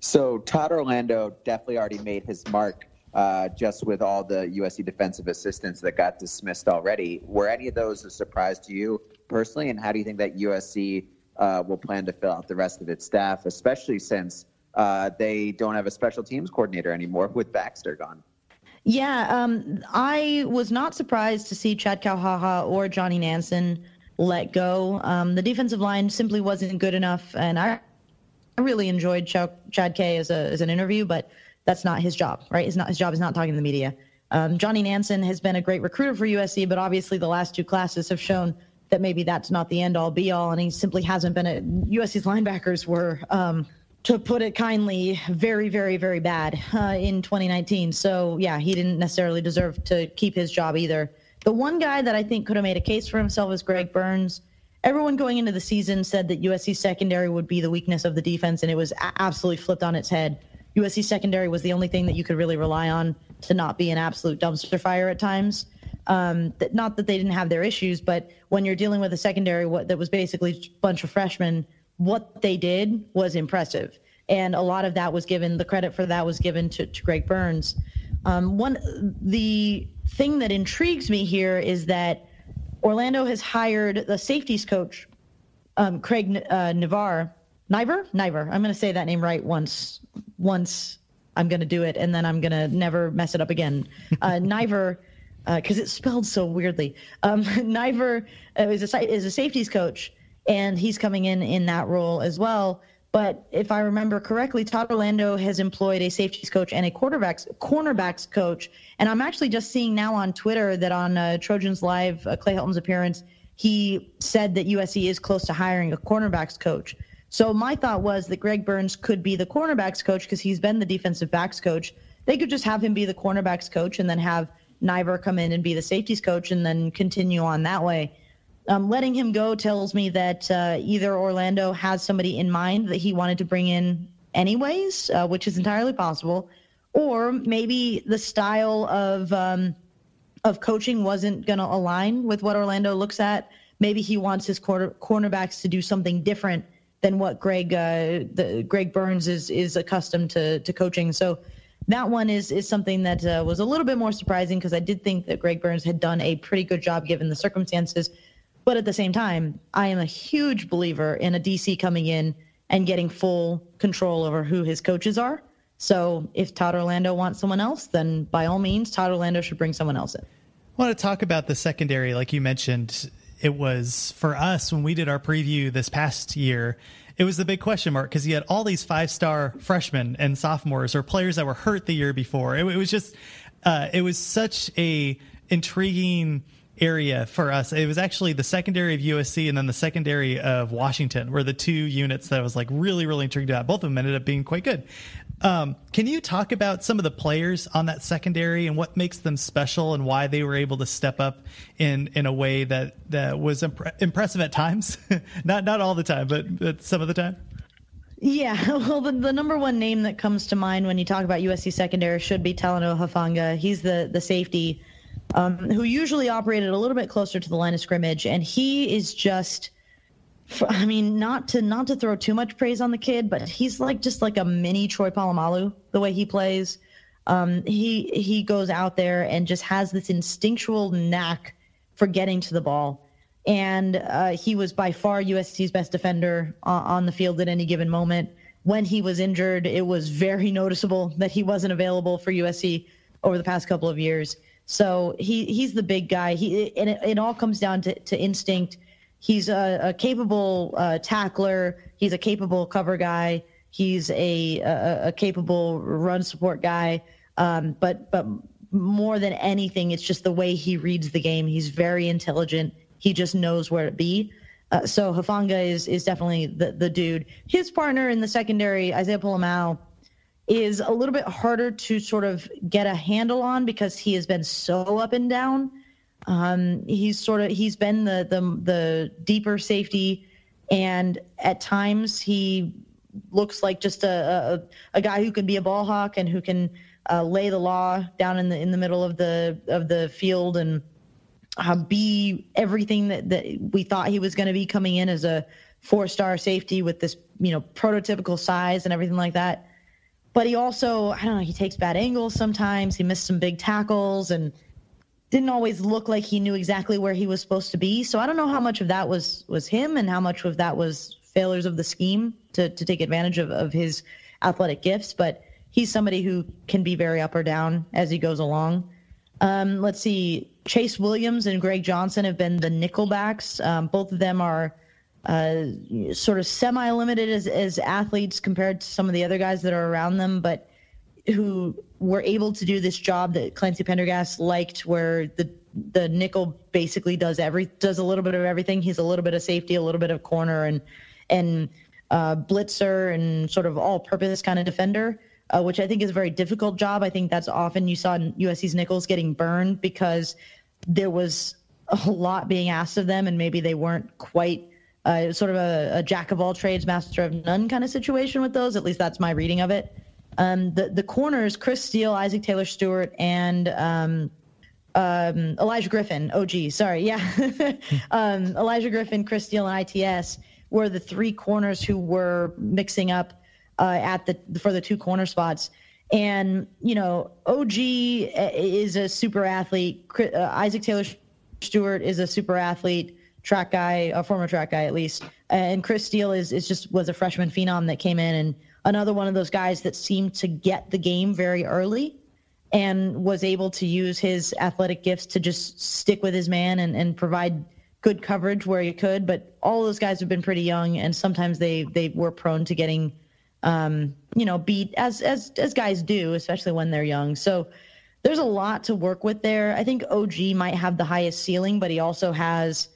So Todd Orlando definitely already made his mark uh, just with all the USC defensive assistants that got dismissed already. Were any of those a surprise to you personally? And how do you think that USC uh, will plan to fill out the rest of its staff, especially since uh, they don't have a special teams coordinator anymore with Baxter gone? Yeah, um, I was not surprised to see Chad Kauhaha or Johnny Nansen let go. Um, the defensive line simply wasn't good enough, and I, I really enjoyed Ch- Chad K as a as an interview, but that's not his job, right? It's not his job is not talking to the media. Um, Johnny Nansen has been a great recruiter for USC, but obviously the last two classes have shown that maybe that's not the end all be all, and he simply hasn't been. A, USC's linebackers were um, to put it kindly, very, very, very bad uh, in 2019. So, yeah, he didn't necessarily deserve to keep his job either. The one guy that I think could have made a case for himself is Greg Burns. Everyone going into the season said that USC secondary would be the weakness of the defense, and it was absolutely flipped on its head. USC secondary was the only thing that you could really rely on to not be an absolute dumpster fire at times. Um, not that they didn't have their issues, but when you're dealing with a secondary what, that was basically a bunch of freshmen what they did was impressive. And a lot of that was given, the credit for that was given to, to Greg Burns. Um, one, the thing that intrigues me here is that Orlando has hired the safeties coach, um, Craig uh, Navar, Niver, Niver. I'm going to say that name right once. Once I'm going to do it, and then I'm going to never mess it up again. Uh, Naivar, because uh, it's spelled so weirdly. Um, Naivar uh, is a is a safeties coach, and he's coming in in that role as well. But if I remember correctly, Todd Orlando has employed a safeties coach and a quarterbacks cornerbacks coach. And I'm actually just seeing now on Twitter that on uh, Trojans Live, uh, Clay Helton's appearance, he said that USC is close to hiring a cornerbacks coach. So my thought was that Greg Burns could be the cornerbacks coach because he's been the defensive backs coach. They could just have him be the cornerbacks coach and then have Naivar come in and be the safeties coach and then continue on that way. Um, letting him go tells me that uh, either Orlando has somebody in mind that he wanted to bring in anyways, uh, which is entirely possible, or maybe the style of um, of coaching wasn't going to align with what Orlando looks at. Maybe he wants his quarter, cornerbacks to do something different than what Greg uh, the, Greg Burns is is accustomed to to coaching. So that one is is something that uh, was a little bit more surprising because I did think that Greg Burns had done a pretty good job given the circumstances. But at the same time, I am a huge believer in a DC coming in and getting full control over who his coaches are. So if Todd Orlando wants someone else, then by all means, Todd Orlando should bring someone else in. I want to talk about the secondary, like you mentioned. It was for us when we did our preview this past year. It was the big question mark because you had all these five star freshmen and sophomores or players that were hurt the year before. It, it was just, uh, it was such a intriguing area for us. It was actually the secondary of USC and then the secondary of Washington were the two units that I was like really, really intrigued about. Both of them ended up being quite good. Um, can you talk about some of the players on that secondary and what makes them special and why they were able to step up in in a way that that was impre- impressive at times, not not all the time, but, but some of the time? Yeah, well, the, the number one name that comes to mind when you talk about USC secondary should be Talanoa Hufanga. He's the the safety um, who usually operated a little bit closer to the line of scrimmage, and he is just. I mean, not to not to throw too much praise on the kid, but he's like just like a mini Troy Polamalu the way he plays. Um, he he goes out there and just has this instinctual knack for getting to the ball, and uh, he was by far USC's best defender on, on the field at any given moment. When he was injured, it was very noticeable that he wasn't available for USC over the past couple of years. So he he's the big guy. He and it, it all comes down to, to instinct. He's a, a capable uh, tackler. He's a capable cover guy. He's a a, a capable run support guy. Um, but but more than anything, it's just the way he reads the game. He's very intelligent. He just knows where to be. Uh, so Hufanga is is definitely the the dude. His partner in the secondary, Isaiah Pola-Mao, is a little bit harder to sort of get a handle on because he has been so up and down. Um, he's sort of he's been the the the deeper safety, and at times he looks like just a a, a guy who can be a ball hawk and who can uh, lay the law down in the in the middle of the of the field and uh, be everything that, that we thought he was going to be coming in as a four star safety with this you know prototypical size and everything like that but he also I don't know he takes bad angles sometimes. He missed some big tackles and didn't always look like he knew exactly where he was supposed to be. So I don't know how much of that was was him and how much of that was failures of the scheme to to take advantage of of his athletic gifts. But he's somebody who can be very up or down as he goes along. Um, let's see. Chase Williams and Greg Johnson have been the nickelbacks. Um, both of them are uh, sort of semi-limited as, as athletes compared to some of the other guys that are around them, but who were able to do this job that Clancy Pendergast liked, where the the nickel basically does every does a little bit of everything. He's a little bit of safety, a little bit of corner, and and uh, blitzer, and sort of all-purpose kind of defender. Uh, which I think is a very difficult job. I think that's often you saw in USC's nickels getting burned because there was a lot being asked of them, and maybe they weren't quite uh, sort of a, a, jack of all trades, master of none kind of situation with those. At least that's my reading of it. Um, the the corners, Chris Steele, Isaac Taylor Stewart, and um, um, Olaijah Griffin. Oh, gee, sorry, yeah, um, Olaijah Griffin, Chris Steele, and ITS were the three corners who were mixing up uh, at the for the two corner spots. And you know, OG is a super athlete. Uh, Isaac Taylor Stewart is a super athlete track guy, a former track guy at least. And Chris Steele is is just was a freshman phenom that came in and another one of those guys that seemed to get the game very early and was able to use his athletic gifts to just stick with his man and, and provide good coverage where he could. But all those guys have been pretty young and sometimes they they were prone to getting um, you know, beat as as as guys do, especially when they're young. So there's a lot to work with there. I think OG might have the highest ceiling, but he also has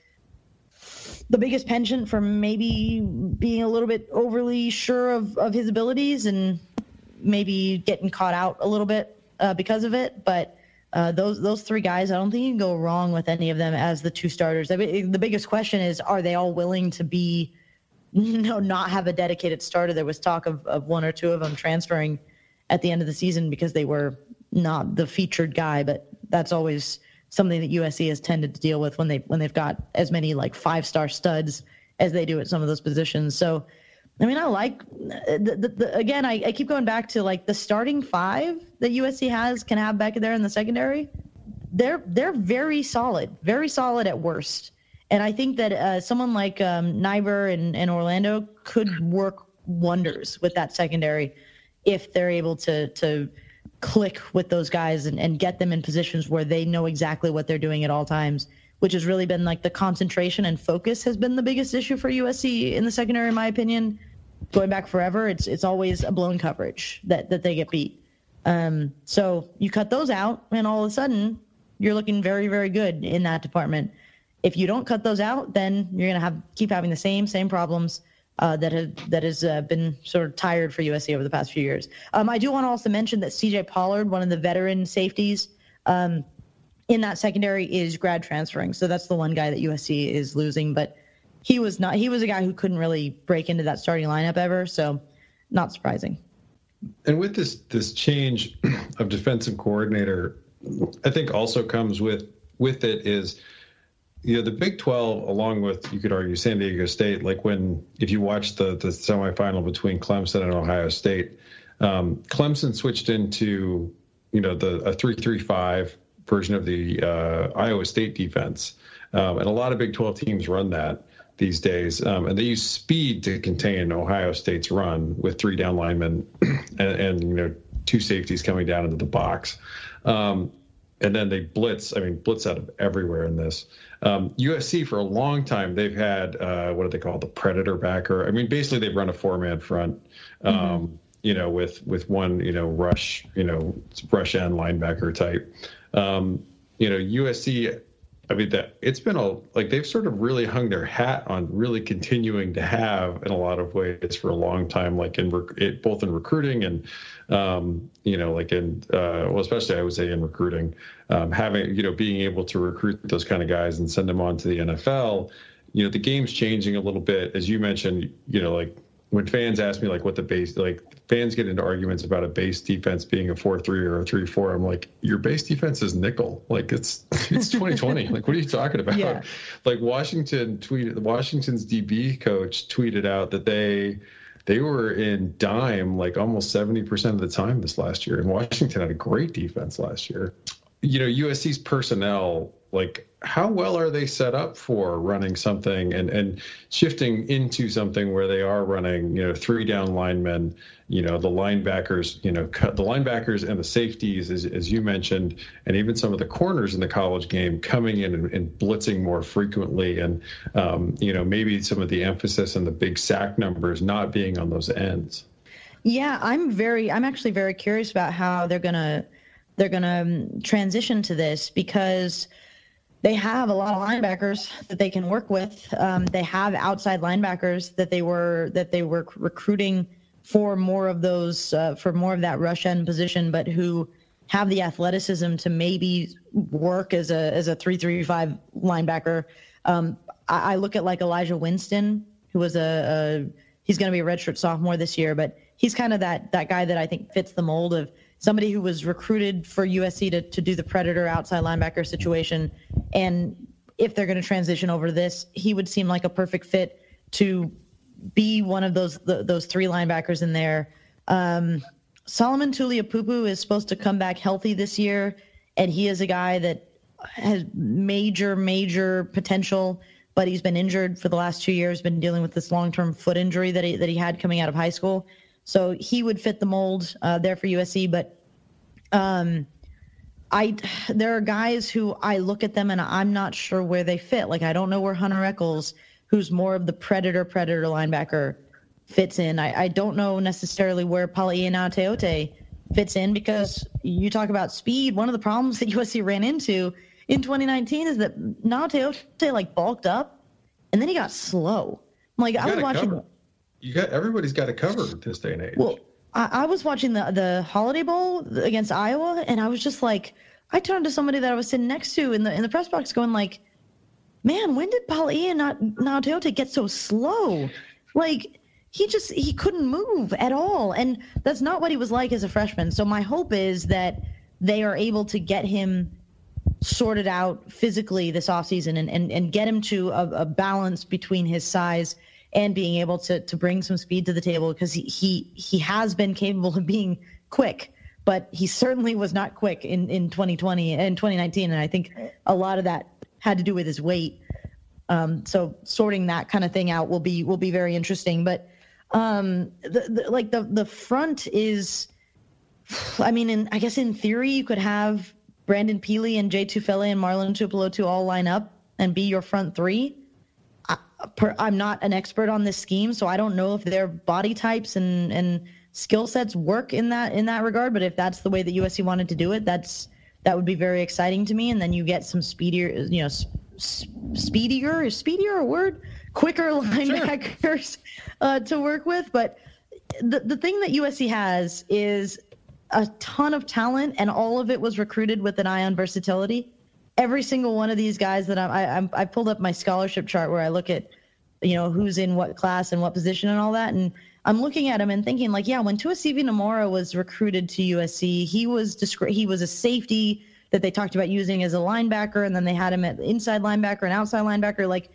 the biggest penchant for maybe being a little bit overly sure of, of his abilities and maybe getting caught out a little bit uh, because of it. But uh, those those three guys, I don't think you can go wrong with any of them as the two starters. I mean, the biggest question is, are they all willing to be, you know, not have a dedicated starter? There was talk of, of one or two of them transferring at the end of the season because they were not the featured guy, but that's always something that USC has tended to deal with when they when they've got as many like five star studs as they do at some of those positions. So, I mean, I like the, the, the, again. I, I keep going back to like the starting five that USC has can have back there in the secondary. They're they're very solid, very solid at worst. And I think that uh, someone like um, Naivar and, and Orlando could work wonders with that secondary if they're able to to click with those guys and, and get them in positions where they know exactly what they're doing at all times, which has really been like the concentration and focus has been the biggest issue for USC in the secondary, in my opinion. Going back forever, it's it's always a blown coverage that that they get beat. Um, so you cut those out, and all of a sudden you're looking very very good in that department. If you don't cut those out, then you're gonna have keep having the same same problems uh, that have that has uh, been sort of tired for USC over the past few years. Um, I do want to also mention that CJ Pollard, one of the veteran safeties um, in that secondary, is grad transferring. So that's the one guy that USC is losing. But he was not. He was a guy who couldn't really break into that starting lineup ever. So not surprising. And with this this change of defensive coordinator, I think also comes with with it is you know the Big 12 along with you could argue San Diego State like when if you watch the the semifinal between Clemson and Ohio State um, Clemson switched into you know the a 335 version of the uh, Iowa State defense. Um, and a lot of Big 12 teams run that these days. Um, and they use speed to contain Ohio State's run with three down linemen and, and you know two safeties coming down into the box. Um, and then they blitz. I mean, blitz out of everywhere in this. Um, USC for a long time they've had uh, what do they call it? the predator backer? I mean, basically they've run a four man front. Um, mm-hmm. You know, with with one you know rush you know rush end linebacker type. Um, you know, USC. I mean that it's been a like they've sort of really hung their hat on really continuing to have in a lot of ways for a long time, like in rec- it, both in recruiting and um, you know, like in, uh, well, especially I would say in recruiting, um, having, you know, being able to recruit those kind of guys and send them on to the NFL, you know, the game's changing a little bit. As you mentioned, you know, like when fans ask me like what the base, like fans get into arguments about a base defense being a four three or a three four. I'm like, your base defense is nickel. Like it's it's 2020. like what are you talking about? Yeah. Like Washington tweeted, Washington's DB coach tweeted out that they they were in dime like almost 70% of the time this last year. And Washington had a great defense last year. You know, USC's personnel, like how well are they set up for running something and, and shifting into something where they are running, you know, three down linemen, you know, the linebackers, you know, cut the linebackers and the safeties, as, as you mentioned, and even some of the corners in the college game coming in and, and blitzing more frequently. And, um, you know, maybe some of the emphasis and the big sack numbers not being on those ends. Yeah, I'm very, I'm actually very curious about how they're going to, they're going to um, transition to this because – they have a lot of linebackers that they can work with. Um, they have outside linebackers that they were that they were recruiting for more of those uh, for more of that rush end position, but who have the athleticism to maybe work as a as a three three five linebacker. Um, I, I, look at like Elijah Winston, who was a, a he's going to be a redshirt sophomore this year, but he's kind of that that guy that I think fits the mold of somebody who was recruited for USC to, to do the predator outside linebacker situation. And if they're going to transition over to this, he would seem like a perfect fit to be one of those the, those three linebackers in there. Um, Solomon Tuliaupupu is supposed to come back healthy this year, and he is a guy that has major, major potential, but he's been injured for the last two years, been dealing with this long term foot injury that he, that he had coming out of high school. So he would fit the mold uh, there for USC. But um, I there are guys who I look at them and I'm not sure where they fit. Like I don't know where Hunter Echols, who's more of the predator predator linebacker, fits in. I, I don't know necessarily where Palaie Gaoteote fits in because you talk about speed. One of the problems that USC ran into in 2019 is that Gaoteote like bulked up and then he got slow. Like I was watching. Cover you got everybody's got it covered this day and age. Well, I, I was watching the the Holiday Bowl against Iowa, and I was just like, I turned to somebody that I was sitting next to in the in the press box, going like, "Man, when did Palaie and not Gaoteote get so slow? Like." He just he couldn't move at all, and that's not what he was like as a freshman. So my hope is that they are able to get him sorted out physically this offseason and, and, and get him to a, a balance between his size and being able to to bring some speed to the table because he he, he has been capable of being quick but he certainly was not quick in, in 2020 and 2019 and i think a lot of that had to do with his weight um, so sorting that kind of thing out will be will be very interesting but Um, the, the, like the the front is, I mean, in, I guess in theory you could have Brandon Pili and Jay Tufele and Marlon Tuipulotu all line up and be your front three. I, am not an expert on this scheme, so I don't know if their body types and and skill sets work in that in that regard. But if that's the way that USC wanted to do it, that's that would be very exciting to me. And then you get some speedier, you know, s- speedier is speedier a word? Quicker linebackers sure. uh, to work with. But the the thing that USC has is a ton of talent, and all of it was recruited with an eye on versatility. Every single one of these guys that I'm, I, I'm, I pulled up my scholarship chart where I look at, you know, who's in what class and what position and all that, and I'm looking at him and thinking like, yeah, when Tuasivi Nomura was recruited to USC, he was descri- he was a safety that they talked about using as a linebacker, and then they had him at inside linebacker and outside linebacker. Like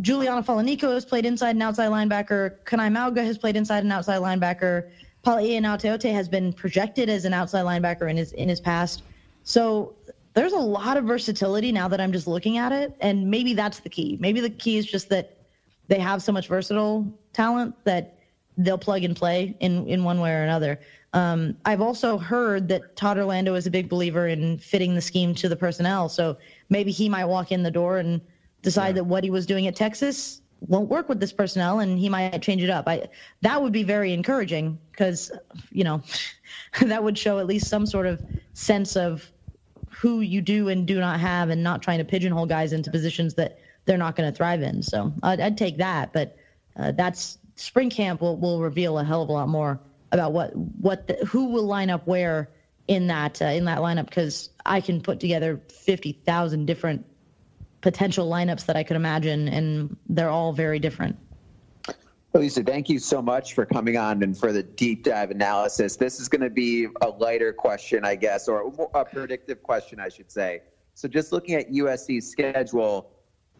Juliano Falaniko has played inside and outside linebacker. Kanai Mauga has played inside and outside linebacker. Palaie Gaoteote has been projected as an outside linebacker in his in his past. So there's a lot of versatility now that I'm just looking at it, and maybe that's the key. Maybe the key is just that they have so much versatile talent that they'll plug and play in in one way or another. Um, I've also heard that Todd Orlando is a big believer in fitting the scheme to the personnel, so maybe he might walk in the door and decide yeah. that what he was doing at Texas won't work with this personnel and he might change it up. I that would be very encouraging because you know that would show at least some sort of sense of who you do and do not have and not trying to pigeonhole guys into positions that they're not going to thrive in. So I'd, I'd take that, but uh, that's spring camp will, will reveal a hell of a lot more about what what the, who will line up where in that uh, in that lineup because I can put together fifty thousand different potential lineups that I could imagine, and they're all very different. Lisa, thank you so much for coming on and for the deep dive analysis. This is going to be a lighter question, I guess, or a predictive question, I should say. So, just looking at USC's schedule,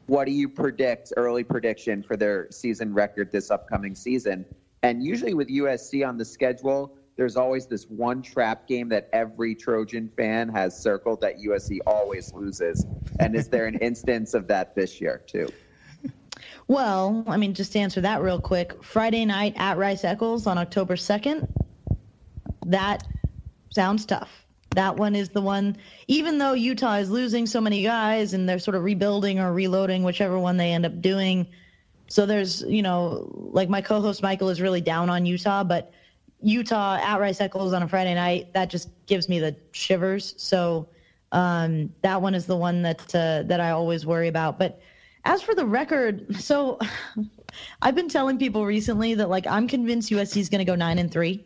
what do you predict, early prediction for their season record this upcoming season? And usually with USC on the schedule, there's always this one trap game that every Trojan fan has circled that USC always loses. And is there an instance of that this year, too? Well, I mean, just to answer that real quick Friday night at Rice Eccles on October 2nd, that sounds tough. That one is the one, even though Utah is losing so many guys and they're sort of rebuilding or reloading, whichever one they end up doing. So there's, you know, like my co host Michael is really down on Utah, but Utah at Rice Eccles on a Friday night, that just gives me the shivers. So um, that one is the one that uh, that I always worry about. But as for the record, so I've been telling people recently that like I'm convinced USC is going to go nine and three,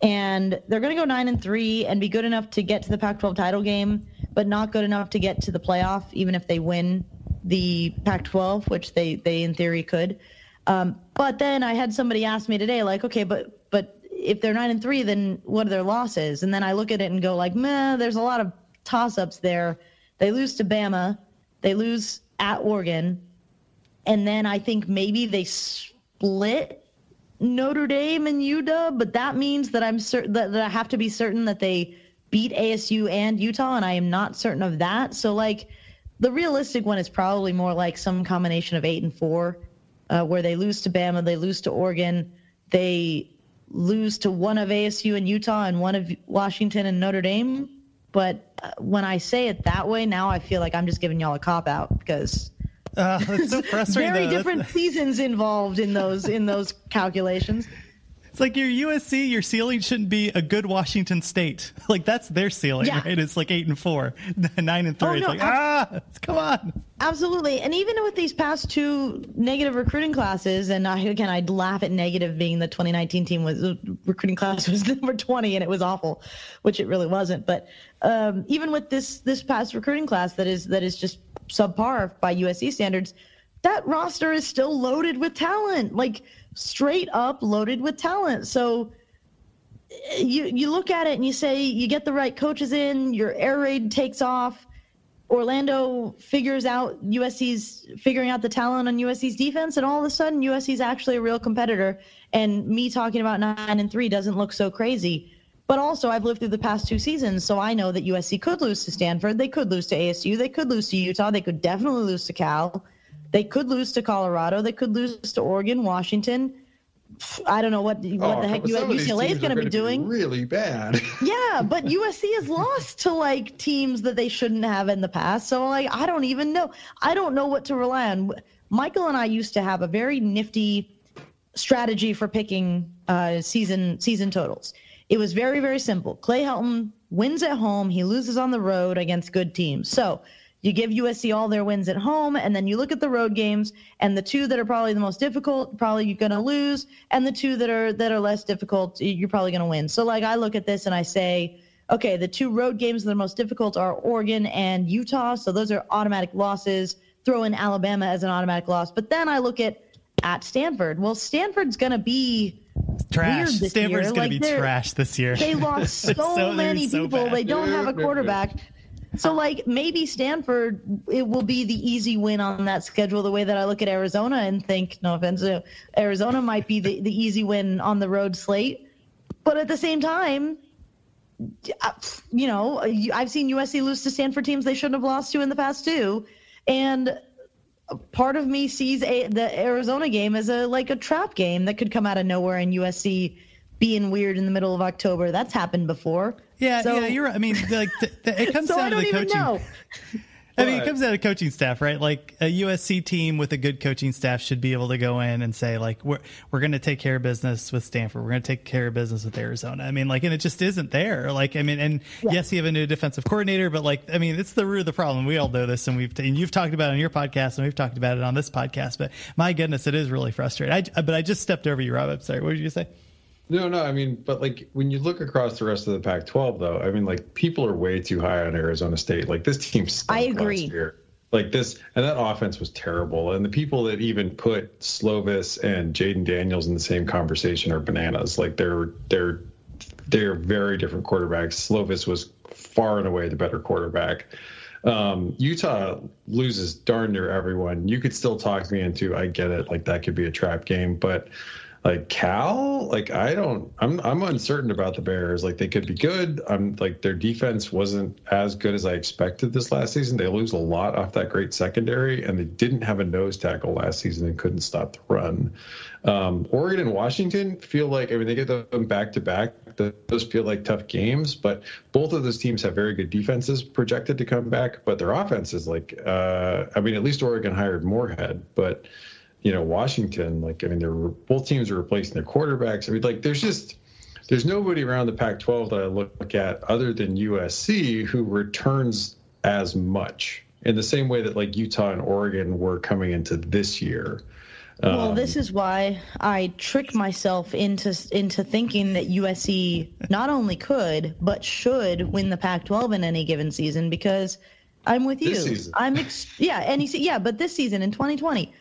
and they're going to go nine and three and be good enough to get to the Pac-12 title game, but not good enough to get to the playoff, even if they win the Pac-12, which they they in theory could. Um, but then I had somebody ask me today, like, okay, but but if they're nine and three, then what are their losses? And then I look at it and go like, meh, there's a lot of toss ups there. They lose to Bama, they lose at Oregon, and then I think maybe they split Notre Dame and UW, but that means that I'm certain that, that I have to be certain that they beat ASU and Utah, and I am not certain of that. So like the realistic one is probably more like some combination of eight and four, uh, where they lose to Bama, they lose to Oregon, they lose to one of ASU and Utah and one of Washington and Notre Dame. But uh, when I say it that way, now I feel like I'm just giving y'all a cop out because uh, it's so frustrating. very though. different seasons involved in those in those calculations. It's like your USC, your ceiling shouldn't be a good Washington State. Like that's their ceiling, yeah. right? It's like eight and four, nine and three. Oh, no, it's like ah, come on. Absolutely, and even with these past two negative recruiting classes, and I, again, I'd laugh at negative being the 2019 team was recruiting class was number 20 and it was awful, which it really wasn't. But um, even with this this past recruiting class that is that is just subpar by USC standards, that roster is still loaded with talent. Like straight up loaded with talent. So you you look at it and you say you get the right coaches in, your air raid takes off. Orlando figures out USC's figuring out the talent on USC's defense, and all of a sudden USC's actually a real competitor. And me talking about nine and three doesn't look so crazy. But also, I've lived through the past two seasons, so I know that USC could lose to Stanford. They could lose to ASU. They could lose to Utah. They could definitely lose to Cal. They could lose to Colorado. They could lose to Oregon, Washington I don't know what what Oh, the heck some of these UCLA is going to be doing. really bad. yeah, but USC has lost to like teams that they shouldn't have in the past. So like I don't even know. I don't know what to rely on. Michael and I used to have a very nifty strategy for picking uh, season season totals. It was very very simple. Clay Helton wins at home, he loses on the road against good teams. So you give USC all their wins at home, and then you look at the road games, and the two that are probably the most difficult, probably you're going to lose, and the two that are that are less difficult, you're probably going to win. So like I look at this and I say, okay, the two road games that are most difficult are Oregon and Utah, so those are automatic losses. Throw in Alabama as an automatic loss, but then I look at at Stanford. Well, Stanford's going to be Trash. weird this Stanford's year. going like to be they're- trash this year. They lost so, So- many so people. bad. They don't have a quarterback. So like maybe Stanford it will be the easy win on that schedule the way that I look at Arizona and think no offense uh, Arizona might be the, the easy win on the road slate. But at the same time uh, you know I've seen USC lose to Stanford teams they shouldn't have lost to in the past too. And part of me sees a, the Arizona game as a like a trap game that could come out of nowhere and USC being weird in the middle of October. That's happened before Yeah, So- yeah, you're right. I mean, like th- th- it comes so down to the coaching. I mean, it comes down to coaching staff, right? Like a USC team with a good coaching staff should be able to go in and say, like, we're we're going to take care of business with Stanford. We're going to take care of business with Arizona. I mean, like, and it just isn't there. Like, I mean, and yes, you have a new defensive coordinator, but like, I mean, it's the root of the problem. We all know this, and we've and you've talked about it on your podcast, and we've talked about it on this podcast. But my goodness, it is really frustrating. I, but I just stepped over you, Rob. I'm sorry. What did you say? No, no. I mean, but like when you look across the rest of the Pac-12, though, I mean, like people are way too high on Arizona State. Like this team, stunk I agree. Last year. Like this, and that offense was terrible. And the people that even put Slovis and Jayden Daniels in the same conversation are bananas. Like they're they're they're very different quarterbacks. Slovis was far and away the better quarterback. Um, Utah loses darn near everyone. You could still talk me into. I get it. Like that could be a trap game, but like Cal, like I don't. I'm I'm uncertain about the Bears. Like they could be good. I'm like their defense wasn't as good as I expected this last season. They lose a lot off that great secondary, and they didn't have a nose tackle last season and couldn't stop the run. Um, Oregon and Washington feel like I mean they get them back to back. Those feel like tough games, but both of those teams have very good defenses projected to come back. But their offense is like, uh, I mean, at least Oregon hired Moorhead, but you know, Washington, like, I mean, they're both teams are replacing their quarterbacks. I mean, like, there's just, there's nobody around the Pac 12 that I look at other than USC who returns as much in the same way that, like, Utah and Oregon were coming into this year. Well, Um, this is why I trick myself into into thinking that USC not only could but should win the Pac-12 in any given season because I'm with you. Season. I'm ex- yeah, any se- yeah, but this season in 2020,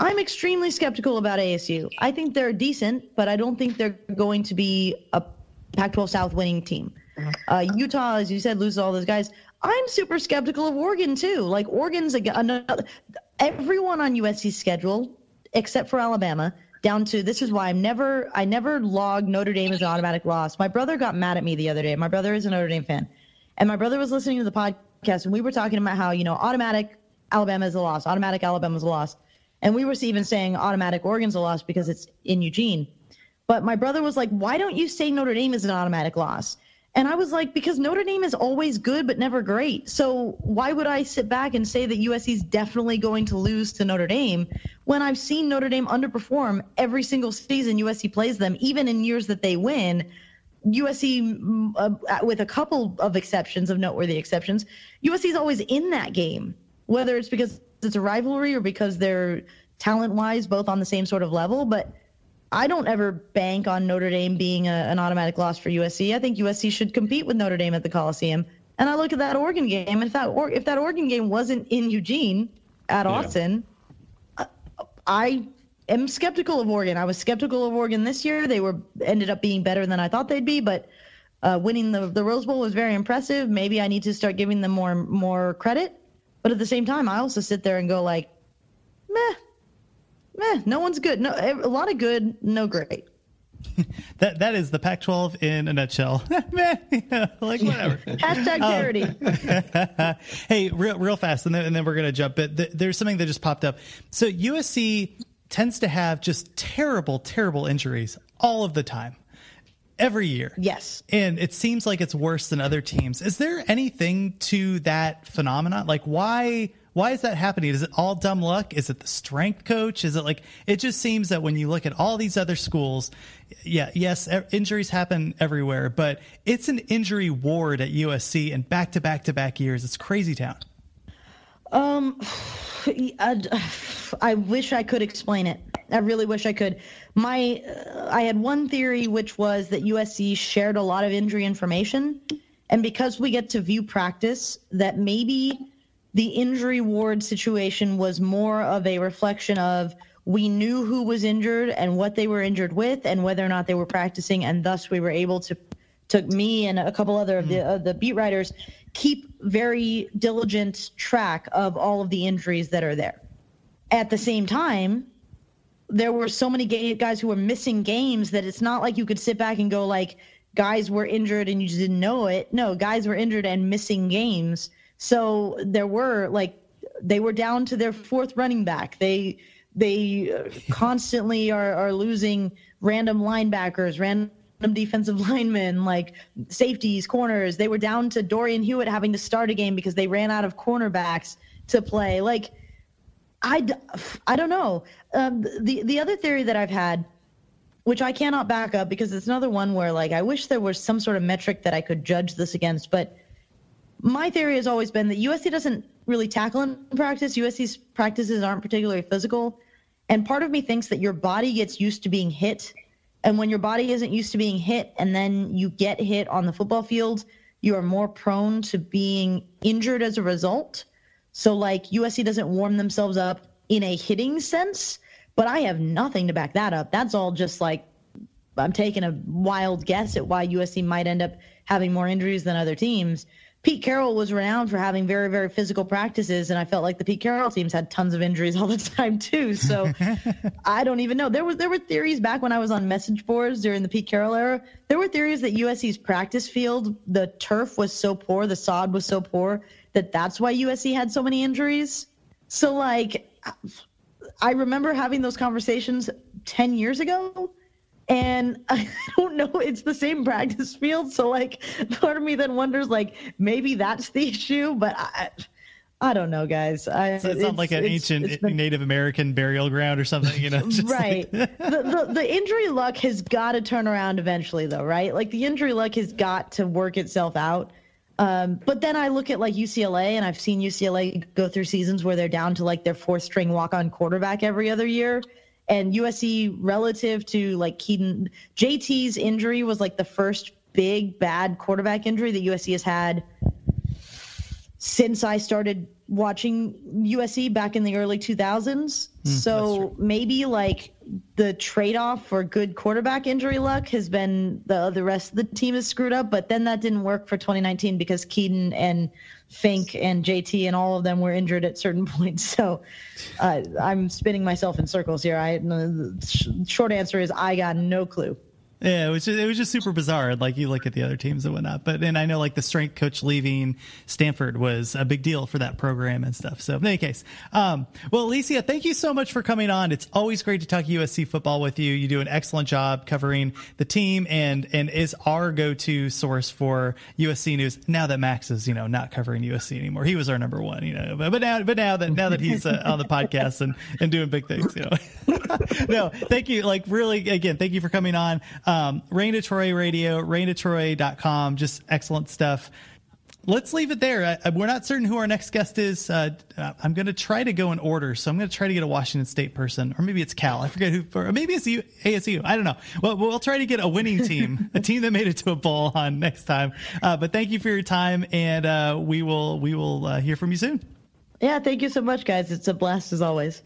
I'm extremely skeptical about ASU. I think they're decent, but I don't think they're going to be a Pac-12 South winning team. Uh, Utah, as you said, loses all those guys. I'm super skeptical of Oregon too. Like Oregon's a, another. Everyone on USC's schedule, except for Alabama, down to this is why I'm never I never log Notre Dame as an automatic loss. My brother got mad at me the other day. My brother is a Notre Dame fan, and my brother was listening to the podcast, and we were talking about how you know automatic Alabama is a loss, automatic Alabama is a loss, and we were even saying automatic Oregon's a loss because it's in Eugene. But my brother was like, why don't you say Notre Dame is an automatic loss? And I was like, because Notre Dame is always good but never great. So why would I sit back and say that USC is definitely going to lose to Notre Dame when I've seen Notre Dame underperform every single season USC plays them, even in years that they win? USC, mm, uh, with a couple of exceptions, of noteworthy exceptions, USC is always in that game, whether it's because it's a rivalry or because they're talent wise both on the same sort of level. But I don't ever bank on Notre Dame being a, an automatic loss for USC. I think USC should compete with Notre Dame at the Coliseum. And I look at that Oregon game, and if that or, if that Oregon game wasn't in Eugene at Yeah. Autzen, I, I am skeptical of Oregon. I was skeptical of Oregon this year. They were ended up being better than I thought they'd be, but uh, winning the the Rose Bowl was very impressive. Maybe I need to start giving them more more credit. But at the same time, I also sit there and go like, meh, meh. No one's good. No, a lot of good, no great. That that is the Pac-12 in a nutshell. Meh, like whatever. Hashtag charity. hey, real real fast, and then and then we're gonna jump. But th- there's something that just popped up. So USC tends to have just terrible, terrible injuries all of the time. Every year. Yes. And it seems like it's worse than other teams. Is there anything to that phenomenon? Like why why is that happening? Is it all dumb luck? Is it the strength coach? Is it like it just seems that when you look at all these other schools, yeah, yes, injuries happen everywhere, but it's an injury ward at USC and back to back to back years. It's crazy town. Um, I, I wish I could explain it. I really wish I could. My, uh, I had one theory, which was that USC shared a lot of injury information, and because we get to view practice, that maybe the injury ward situation was more of a reflection of we knew who was injured and what they were injured with, and whether or not they were practicing, and thus we were able to took me and a couple other of the uh, the beat writers keep very diligent track of all of the injuries that are there. At the same time, there were so many guys who were missing games that it's not like you could sit back and go like guys were injured and you just didn't know it. No, guys were injured and missing games. So there were like they were down to their fourth running back. They they constantly are are losing random linebackers, random defensive linemen, like safeties, corners. They were down to Dorian Hewitt having to start a game because they ran out of cornerbacks to play. Like, I, I don't know. Um, the the other theory that I've had, which I cannot back up because it's another one where like I wish there was some sort of metric that I could judge this against, but my theory has always been that USC doesn't really tackle in practice. USC's practices aren't particularly physical. And part of me thinks that your body gets used to being hit and when your body isn't used to being hit and then you get hit on the football field, you are more prone to being injured as a result. So, like, USC doesn't warm themselves up in a hitting sense, but I have nothing to back that up. That's all just like I'm taking a wild guess at why USC might end up having more injuries than other teams. Pete Carroll was renowned for having very, very physical practices, and I felt like the Pete Carroll teams had tons of injuries all the time too. So I don't even know. There was there were theories back when I was on message boards during the Pete Carroll era. There were theories that USC's practice field, the turf was so poor, the sod was so poor that that's why USC had so many injuries. So like, I remember having those conversations ten years ago and I don't know it's the same practice field. So like part of me then wonders like maybe that's the issue but I I don't know guys. I, so it's, not like an it's, ancient it's been, Native American burial ground or something you know? Right like... the, the, the injury luck has got to turn around eventually though right? Like the injury luck has got to work itself out. Um, but then I look at like UCLA, and I've seen UCLA go through seasons where they're down to like their fourth string walk on quarterback every other year and USC relative to like Kedon JT's injury was like the first big bad quarterback injury that USC has had since I started watching USC back in the early 2000s. Mm, so maybe like the trade off for good quarterback injury luck has been the the rest of the team is screwed up, but then that didn't work for 2019 because Kedon and Fink and JT and all of them were injured at certain points. So uh, I'm spinning myself in circles here. I the short answer is I got no clue. Yeah, it was just, it was just super bizarre. Like you look at the other teams and whatnot, but and I know like the strength coach leaving Stanford was a big deal for that program and stuff. So in any case, um, well, Alicia, thank you so much for coming on. It's always great to talk USC football with you. You do an excellent job covering the team and and is our go to source for USC news. Now that Max is you know not covering USC anymore, he was our number one. You know, but, but now but now that now that he's uh, on the podcast and and doing big things, you know. no, thank you. Like really, again, thank you for coming on. Reign of Troy Radio, reignoftroy.com, just excellent stuff. Let's leave it there. I, we're not certain who our next guest is. Uh, I'm going to try to go in order. So I'm going to try to get a Washington State person, or maybe it's Cal. I forget who, or maybe it's ASU. I don't know. Well, we'll try to get a winning team, a team that made it to a bowl on next time. Uh, but thank you for your time, and uh, we will we will uh, hear from you soon. Yeah, thank you so much, guys. It's a blast as always.